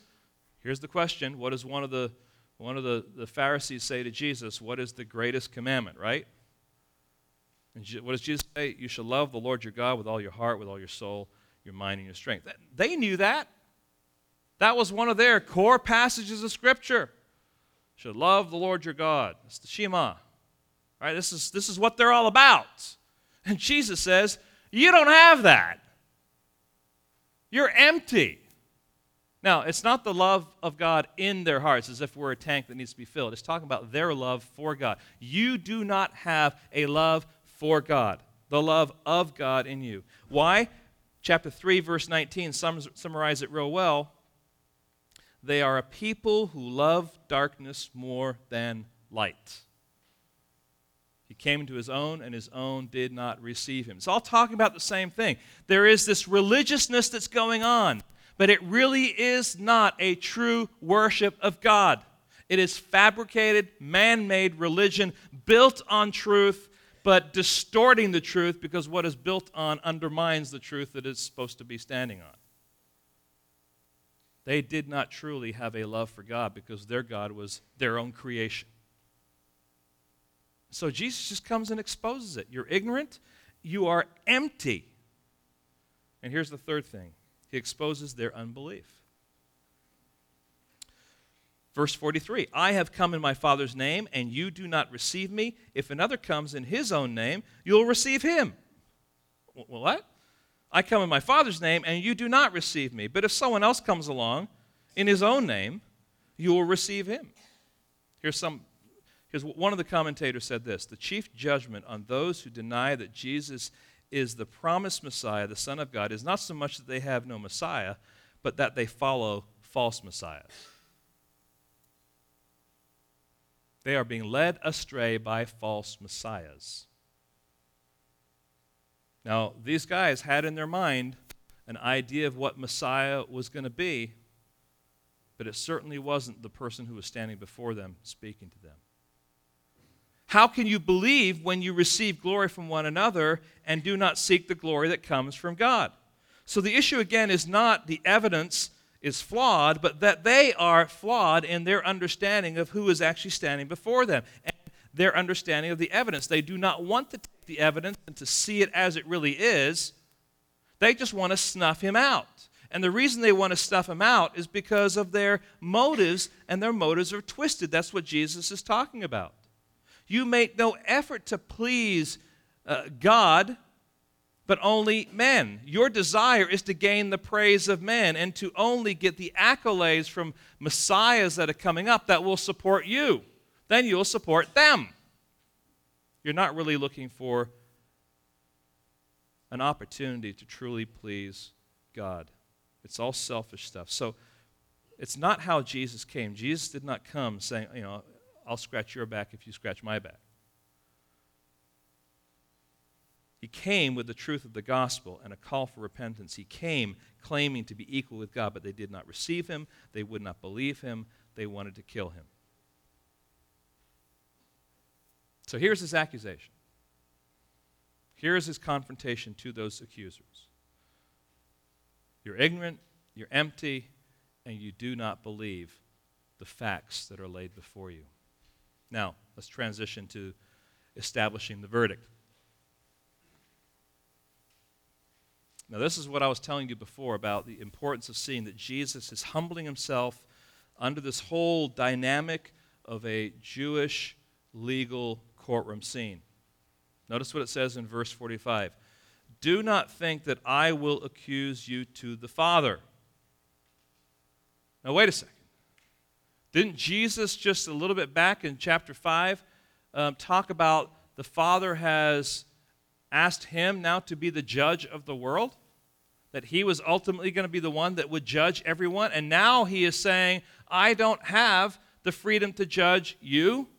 here's the question, what does one of the, one of the, the Pharisees say to Jesus? What is the greatest commandment, right? And what does Jesus say? You shall love the Lord your God with all your heart, with all your soul, your mind, and your strength. They knew that. That was one of their core passages of Scripture. Should love the Lord your God. It's the Shema. Right? This is, this is what they're all about. And Jesus says, You don't have that. You're empty. Now, it's not the love of God in their hearts as if we're a tank that needs to be filled. It's talking about their love for God. You do not have a love for God, the love of God in you. Why? Chapter 3, verse 19 summarize it real well. They are a people who love darkness more than light. He came into his own, and his own did not receive him. It's all talking about the same thing. There is this religiousness that's going on, but it really is not a true worship of God. It is fabricated, man made religion built on truth, but distorting the truth because what is built on undermines the truth that it's supposed to be standing on. They did not truly have a love for God because their God was their own creation. So Jesus just comes and exposes it. You're ignorant, you are empty. And here's the third thing He exposes their unbelief. Verse 43 I have come in my Father's name, and you do not receive me. If another comes in his own name, you'll receive him. What? I come in my Father's name, and you do not receive me. But if someone else comes along in his own name, you will receive him. Here's some. Here's one of the commentators said this The chief judgment on those who deny that Jesus is the promised Messiah, the Son of God, is not so much that they have no Messiah, but that they follow false messiahs. They are being led astray by false messiahs. Now, these guys had in their mind an idea of what Messiah was going to be, but it certainly wasn't the person who was standing before them speaking to them. How can you believe when you receive glory from one another and do not seek the glory that comes from God? So the issue again is not the evidence is flawed, but that they are flawed in their understanding of who is actually standing before them and their understanding of the evidence. They do not want to take the evidence and to see it as it really is. They just want to snuff him out. And the reason they want to snuff him out is because of their motives, and their motives are twisted. That's what Jesus is talking about. You make no effort to please uh, God, but only men. Your desire is to gain the praise of men and to only get the accolades from messiahs that are coming up that will support you. Then you'll support them. You're not really looking for an opportunity to truly please God. It's all selfish stuff. So it's not how Jesus came. Jesus did not come saying, you know, I'll scratch your back if you scratch my back. He came with the truth of the gospel and a call for repentance. He came claiming to be equal with God, but they did not receive him. They would not believe him. They wanted to kill him. So here's his accusation. Here's his confrontation to those accusers. You're ignorant, you're empty, and you do not believe the facts that are laid before you. Now, let's transition to establishing the verdict. Now, this is what I was telling you before about the importance of seeing that Jesus is humbling himself under this whole dynamic of a Jewish legal courtroom scene. Notice what it says in verse 45 Do not think that I will accuse you to the Father. Now, wait a second. Didn't Jesus just a little bit back in chapter 5 um, talk about the Father has asked him now to be the judge of the world? That he was ultimately going to be the one that would judge everyone. And now he is saying, I don't have the freedom to judge you.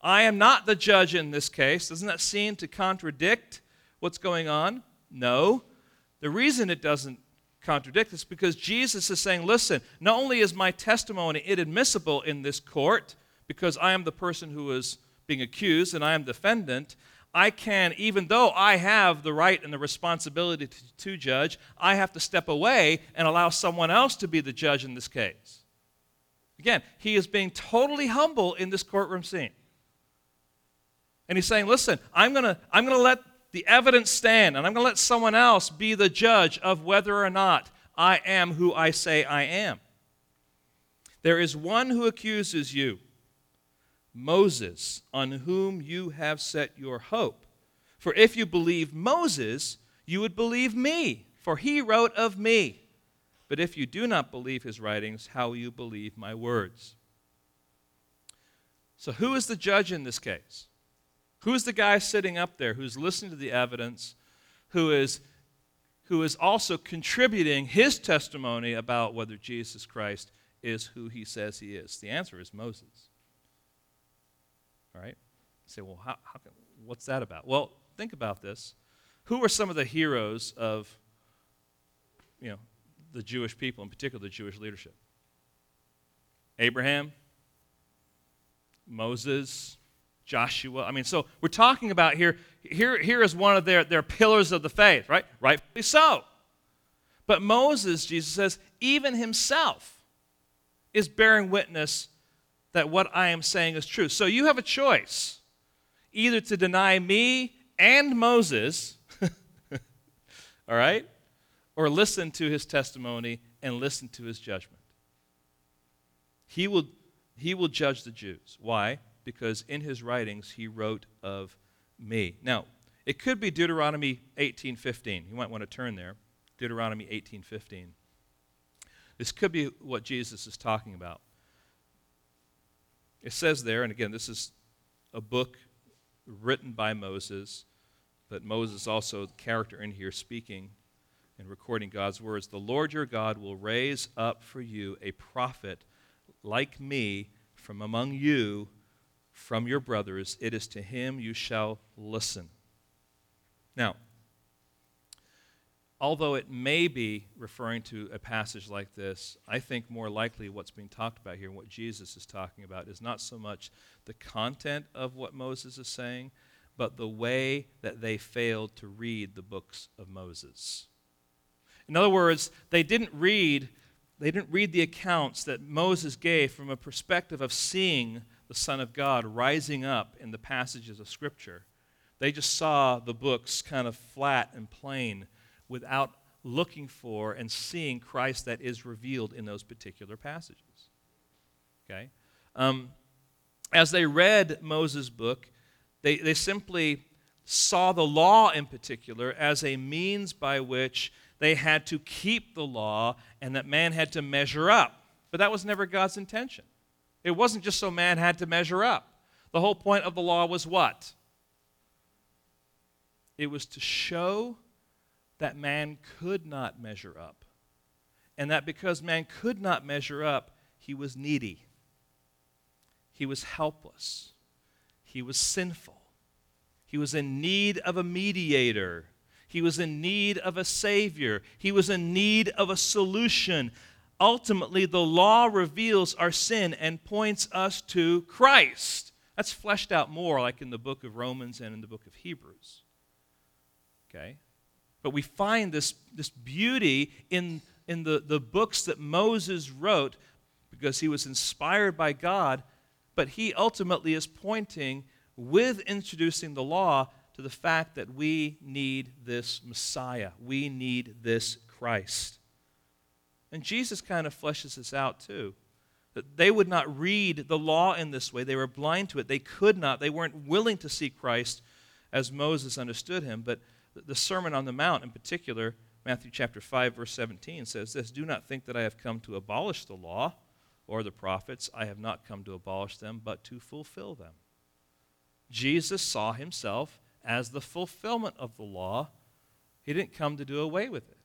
I am not the judge in this case. Doesn't that seem to contradict what's going on? No. The reason it doesn't contradict is because Jesus is saying, listen, not only is my testimony inadmissible in this court, because I am the person who is being accused and I am defendant, I can, even though I have the right and the responsibility to, to, judge, I have to step away and allow someone else to be the judge in this case. Again, he is being totally humble in this courtroom scene. And he's saying, listen, I'm going to I'm going to let the evidence stand, and I'm going to let someone else be the judge of whether or not I am who I say I am. There is one who accuses you, Moses, on whom you have set your hope. For if you believe Moses, you would believe me, for he wrote of me. But if you do not believe his writings, how will you believe my words? So, who is the judge in this case? Who's the guy sitting up there who's listening to the evidence, who is, who is also contributing his testimony about whether Jesus Christ is who he says he is? The answer is Moses. All right? You say, well, how, how can, what's that about? Well, think about this. Who are some of the heroes of, you know, the Jewish people, in particular the Jewish leadership? Abraham, Moses, Joshua. I mean, so we're talking about here, here, here is one of their, their pillars of the faith, right? Rightfully so. But Moses, Jesus says, even himself is bearing witness that what I am saying is true. So you have a choice either to deny me and Moses, all right, or listen to his testimony and listen to his judgment. He will, he will judge the Jews. Why? Because in his writings he wrote of me. Now, it could be Deuteronomy 18:15. You might want to turn there. Deuteronomy 18:15. This could be what Jesus is talking about. It says there, and again, this is a book written by Moses, but Moses also the character in here speaking and recording God's words. The Lord your God will raise up for you a prophet like me from among you from your brothers, it is to him you shall listen. Now, although it may be referring to a passage like this, I think more likely what's being talked about here and what Jesus is talking about is not so much the content of what Moses is saying, but the way that they failed to read the books of Moses. In other words, they didn't read they didn't read the accounts that Moses gave from a perspective of seeing the Son of God rising up in the passages of Scripture. They just saw the books kind of flat and plain without looking for and seeing Christ that is revealed in those particular passages. Okay? Um, as they read Moses' book, they, they simply saw the law in particular as a means by which they had to keep the law and that man had to measure up. But that was never God's intention. It wasn't just so man had to measure up. The whole point of the law was what? It was to show that man could not measure up. And that because man could not measure up, he was needy. He was helpless. He was sinful. He was in need of a mediator. He was in need of a savior. He was in need of a solution ultimately the law reveals our sin and points us to Christ. That's fleshed out more like in the book of Romans and in the book of Hebrews. Okay? But we find this, this beauty in, in the, the books that Moses wrote because he was inspired by God, but he ultimately is pointing, with introducing the law, to the fact that we need this Messiah. We need this Christ. And Jesus kind of fleshes this out too. That they would not read the law in this way. They were blind to it. They could not. They weren't willing to see Christ as Moses understood him. But the Sermon on the Mount, in particular, Matthew chapter 5, verse 17, says this Do not think that I have come to abolish the law or the prophets. I have not come to abolish them, but to fulfill them. Jesus saw himself as the fulfillment of the law. He didn't come to do away with it.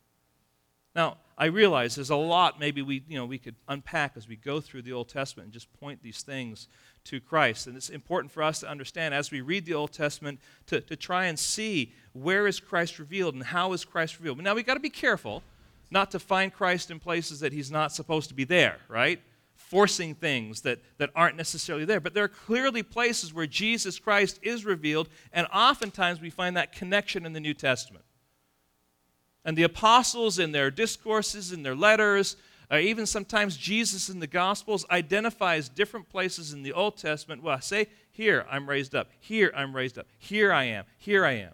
Now, I realize there's a lot maybe we, you know, we could unpack as we go through the Old Testament and just point these things to Christ. And it's important for us to understand as we read the Old Testament to, to try and see where is Christ revealed and how is Christ revealed. But now we've got to be careful not to find Christ in places that he's not supposed to be there, right? Forcing things that, that aren't necessarily there. But there are clearly places where Jesus Christ is revealed, and oftentimes we find that connection in the New Testament. And the apostles, in their discourses, in their letters, or even sometimes Jesus in the Gospels identifies different places in the Old Testament. Well, I say, here I'm raised up, here I'm raised up, here I am, here I am.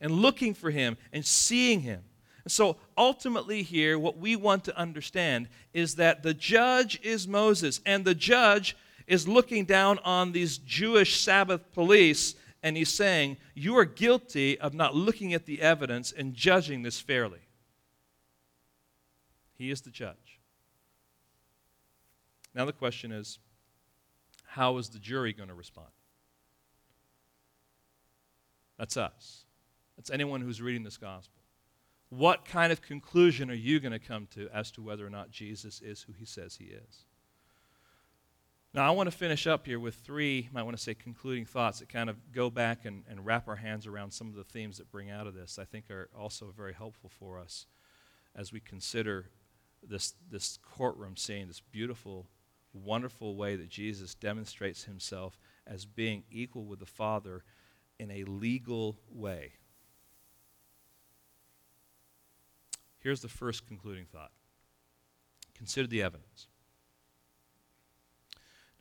And looking for him and seeing him. And so ultimately, here, what we want to understand is that the judge is Moses, and the judge is looking down on these Jewish Sabbath police and he's saying, You are guilty of not looking at the evidence and judging this fairly. He is the judge. Now, the question is how is the jury going to respond? That's us. That's anyone who's reading this gospel. What kind of conclusion are you going to come to as to whether or not Jesus is who he says he is? Now, I want to finish up here with three, might want to say, concluding thoughts that kind of go back and, and wrap our hands around some of the themes that bring out of this. I think are also very helpful for us as we consider this, this courtroom scene, this beautiful, wonderful way that Jesus demonstrates himself as being equal with the Father in a legal way. Here's the first concluding thought consider the evidence.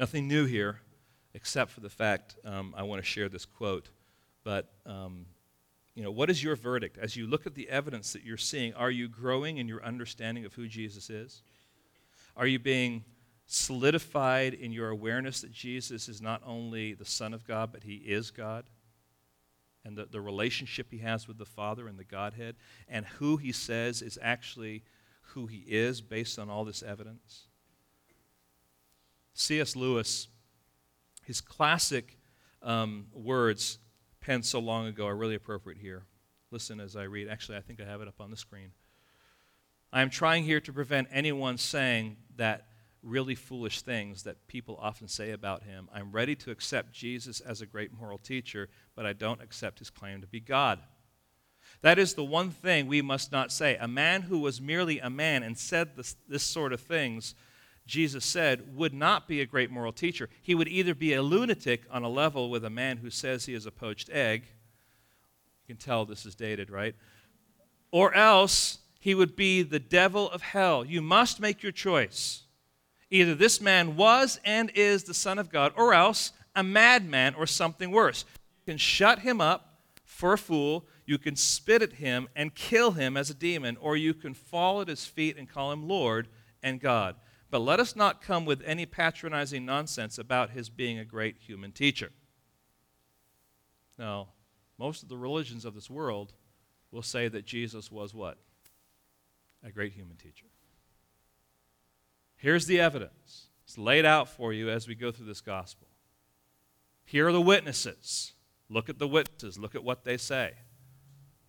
Nothing new here, except for the fact um, I want to share this quote. But, um, you know, what is your verdict? As you look at the evidence that you're seeing, are you growing in your understanding of who Jesus is? Are you being solidified in your awareness that Jesus is not only the Son of God, but He is God? And the, the relationship He has with the Father and the Godhead, and who He says is actually who He is based on all this evidence? C.S. Lewis, his classic um, words penned so long ago are really appropriate here. Listen as I read. Actually, I think I have it up on the screen. I am trying here to prevent anyone saying that really foolish things that people often say about him. I'm ready to accept Jesus as a great moral teacher, but I don't accept his claim to be God. That is the one thing we must not say. A man who was merely a man and said this, this sort of things Jesus said, would not be a great moral teacher. He would either be a lunatic on a level with a man who says he is a poached egg. You can tell this is dated, right? Or else he would be the devil of hell. You must make your choice. Either this man was and is the Son of God, or else a madman or something worse. You can shut him up for a fool, you can spit at him and kill him as a demon, or you can fall at his feet and call him Lord and God. But let us not come with any patronizing nonsense about his being a great human teacher. Now, most of the religions of this world will say that Jesus was what? A great human teacher. Here's the evidence. It's laid out for you as we go through this gospel. Here are the witnesses. Look at the witnesses. Look at what they say.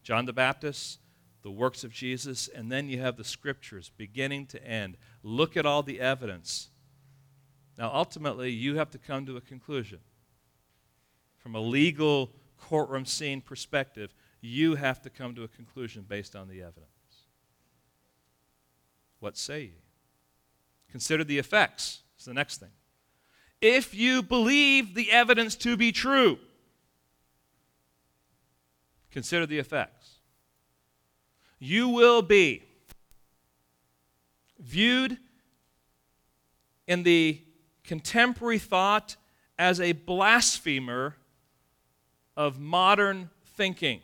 John the Baptist the works of Jesus, and then you have the scriptures beginning to end. Look at all the evidence. Now, ultimately, you have to come to a conclusion. From a legal courtroom scene perspective, you have to come to a conclusion based on the evidence. What say ye? Consider the effects. Is the next thing. If you believe the evidence to be true, consider the effects you will be viewed in the contemporary thought as a blasphemer of modern thinking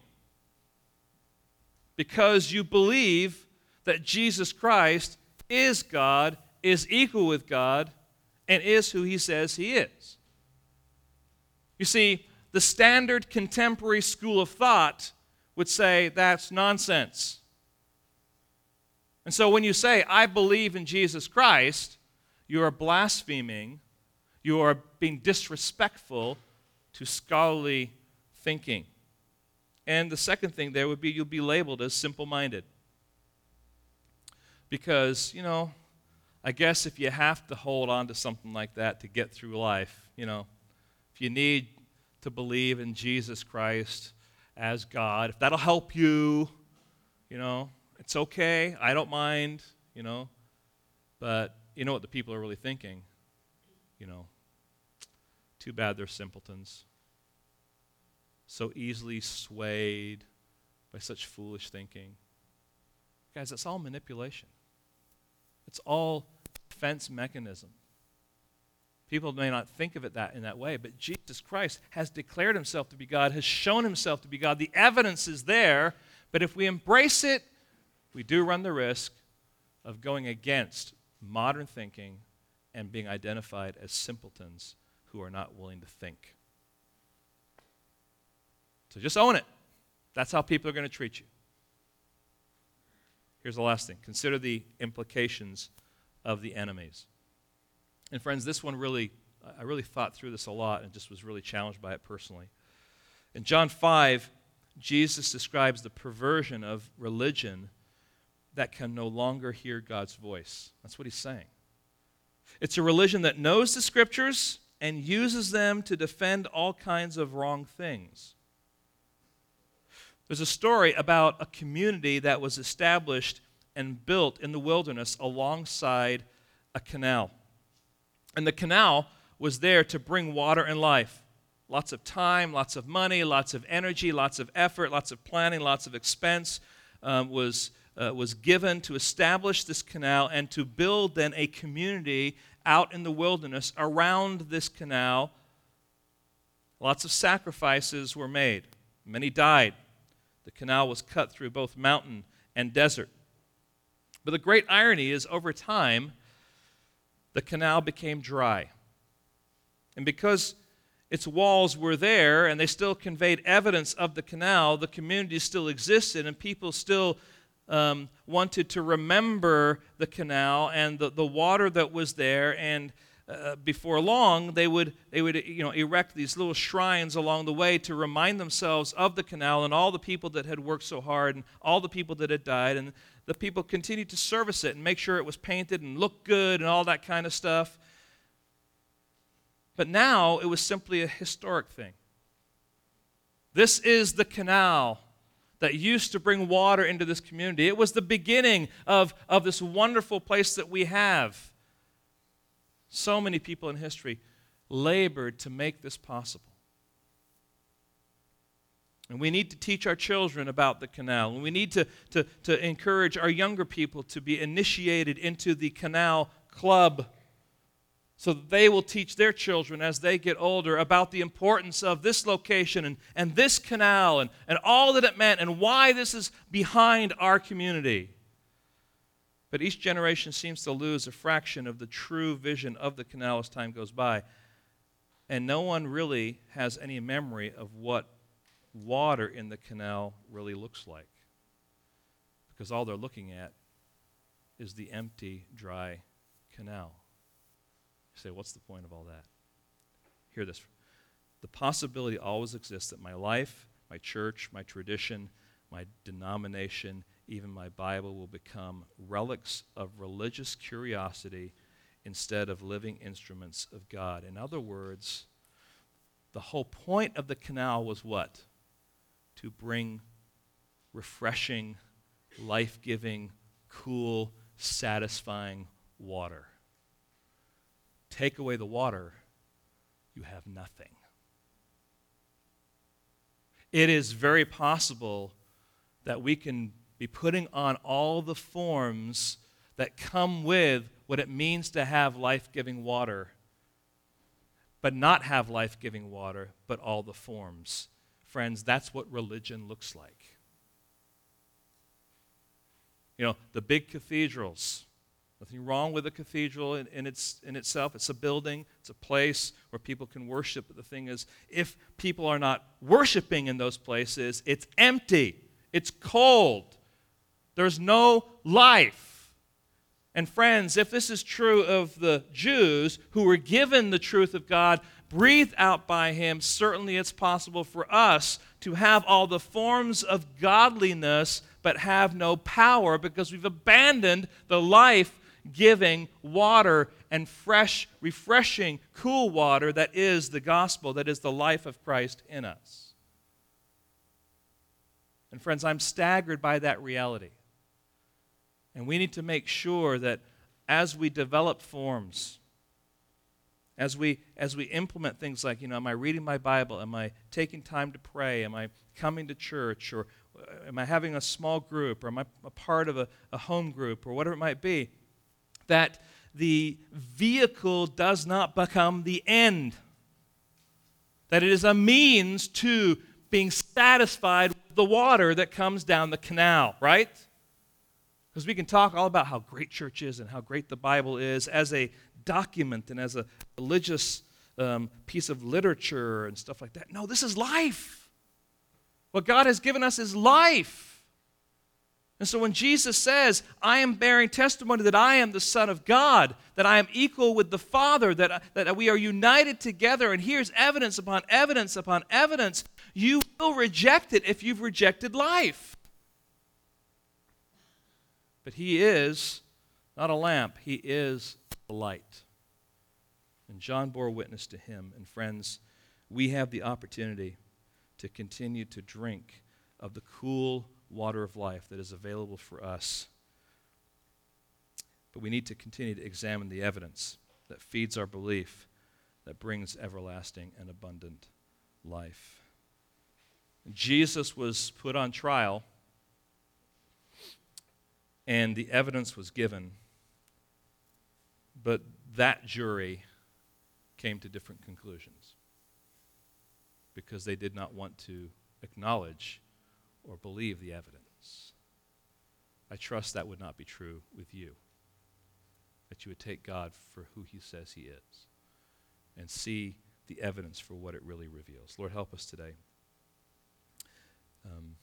because you believe that Jesus Christ is God, is equal with God, and is who he says he is. You see, the standard contemporary school of thought would say that's nonsense. And so when you say, I believe in Jesus Christ, you are blaspheming, you are being disrespectful to scholarly thinking. And the second thing there would be you'll be labeled as simple minded. Because, you know, I guess if you have to hold on to something like that to get through life, you know, if you need to believe in Jesus Christ as God, if that'll help you, you know, it's okay. I don't mind, you know. But you know what the people are really thinking? You know, too bad they're simpletons. So easily swayed by such foolish thinking. Guys, it's all manipulation. It's all defense mechanism. People may not think of it that in that way, but Jesus Christ has declared himself to be God, has shown himself to be God. The evidence is there, but if we embrace it, we do run the risk of going against modern thinking and being identified as simpletons who are not willing to think. So just own it. That's how people are going to treat you. Here's the last thing consider the implications of the enemies. And friends, this one really, I really thought through this a lot and just was really challenged by it personally. In John 5, Jesus describes the perversion of religion that can no longer hear God's voice. That's what he's saying. It's a religion that knows the scriptures and uses them to defend all kinds of wrong things. There's a story about a community that was established and built in the wilderness alongside a canal. And the canal was there to bring water and life. Lots of time, lots of money, lots of energy, lots of effort, lots of planning, lots of expense um, was, uh, was given to establish this canal and to build then a community out in the wilderness around this canal. Lots of sacrifices were made. Many died. The canal was cut through both mountain and desert. But the great irony is, over time, the canal became dry. And because its walls were there and they still conveyed evidence of the canal, the community still existed and people still um, wanted to remember the canal and the, the water that was there. And uh, before long, they would, they would you know, erect these little shrines along the way to remind themselves of the canal and all the people that had worked so hard and all the people that had died. And the people continued to service it and make sure it was painted and looked good and all that kind of stuff. But now it was simply a historic thing. This is the canal that used to bring water into this community. It was the beginning of, of this wonderful place that we have. So many people in history labored to make this possible. And we need to teach our children about the canal. And we need to, to, to encourage our younger people to be initiated into the canal club so they will teach their children as they get older about the importance of this location and, and this canal and, and all that it meant and why this is behind our community. But each generation seems to lose a fraction of the true vision of the canal as time goes by. And no one really has any memory of what water in the canal really looks like. Because all they're looking at is the empty, dry canal. Say, what's the point of all that? Hear this. The possibility always exists that my life, my church, my tradition, my denomination, even my Bible will become relics of religious curiosity instead of living instruments of God. In other words, the whole point of the canal was what? To bring refreshing, life giving, cool, satisfying water. Take away the water, you have nothing. It is very possible that we can be putting on all the forms that come with what it means to have life giving water, but not have life giving water, but all the forms. Friends, that's what religion looks like. You know, the big cathedrals, nothing wrong with a cathedral in, in, its, in itself. It's a building, it's a place where people can worship. But the thing is, if people are not worshiping in those places, it's empty, it's cold, there's no life. And friends, if this is true of the Jews who were given the truth of God, breathed out by Him, certainly it's possible for us to have all the forms of godliness but have no power because we've abandoned the life giving water and fresh, refreshing, cool water that is the gospel, that is the life of Christ in us. And friends, I'm staggered by that reality. And we need to make sure that as we develop forms, as we as we implement things like you know am i reading my bible? Am i taking time to pray? Am i coming to church? Or uh, am i having a small group? Or am i a part of a, a home group? Or whatever it might be that the vehicle does not become the end that it is a means to being satisfied with the water that comes down the canal right because we can talk all about how great church is and how great the bible is as a document and as a religious um, piece of literature and stuff like that. No, this is life. What God has given us is life. And so when Jesus says, I am bearing testimony that I am the Son of God, that I am equal with the Father, that, that we are united together, and here's evidence upon evidence upon evidence, you will reject it if you've rejected life. But He is not a lamp, He is a light. And John bore witness to him. And friends, we have the opportunity to continue to drink of the cool water of life that is available for us. But we need to continue to examine the evidence that feeds our belief that brings everlasting and abundant life. Jesus was put on trial, and the evidence was given, but that jury came to different conclusions because they did not want to acknowledge or believe the evidence. I trust that would not be true with you. That you would take God for who He says He is and see the evidence for what it really reveals. Lord, help us today. Um,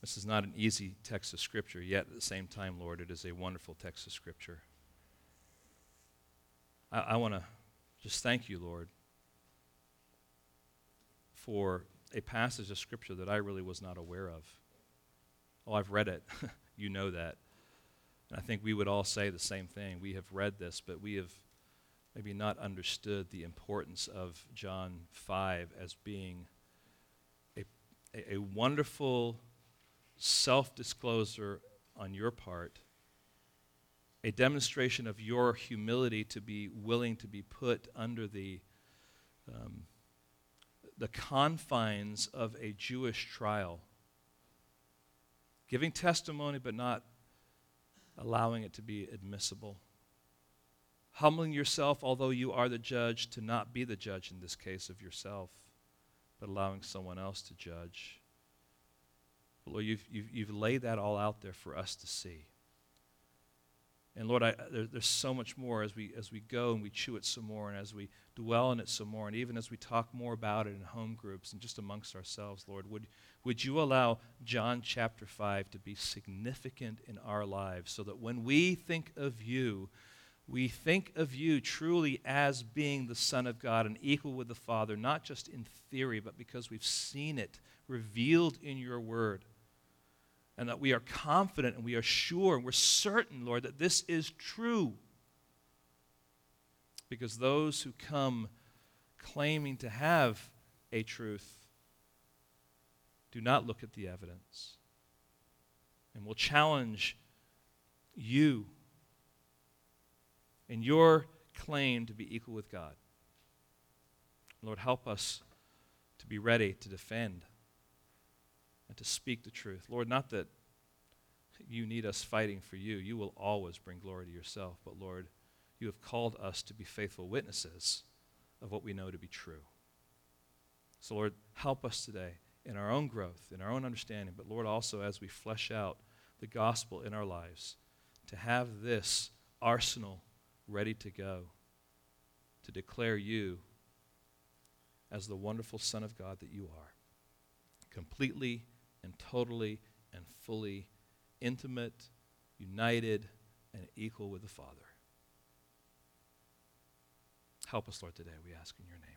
this is not an easy text of Scripture, yet at the same time, Lord, it is a wonderful text of Scripture. I, I want to just thank you, Lord, for a passage of Scripture that I really was not aware of. Oh, I've read it. you know that. And I think we would all say the same thing. We have read this, but we have maybe not understood the importance of John 5 as being a, a, a wonderful self disclosure on your part a demonstration of your humility to be willing to be put under the, um, the confines of a Jewish trial, giving testimony but not allowing it to be admissible. Humbling yourself, although you are the judge, to not be the judge in this case of yourself, but allowing someone else to judge. Lord, you've, you've, you've laid that all out there for us to see. And Lord, I, there, there's so much more as we, as we go and we chew it some more and as we dwell in it some more and even as we talk more about it in home groups and just amongst ourselves, Lord, would, would you allow John chapter 5 to be significant in our lives so that when we think of you, we think of you truly as being the Son of God and equal with the Father, not just in theory, but because we've seen it revealed in your word and that we are confident and we are sure and we're certain, Lord, that this is true. Because those who come claiming to have a truth do not look at the evidence and will challenge you in your claim to be equal with God. Lord, help us to be ready to defend and to speak the truth. Lord, not that you need us fighting for you. You will always bring glory to yourself. But Lord, you have called us to be faithful witnesses of what we know to be true. So, Lord, help us today in our own growth, in our own understanding, but Lord, also as we flesh out the gospel in our lives, to have this arsenal ready to go, to declare you as the wonderful Son of God that you are, completely and totally and fully intimate, united and equal with the Father. Help us, Lord, today, we ask in your name.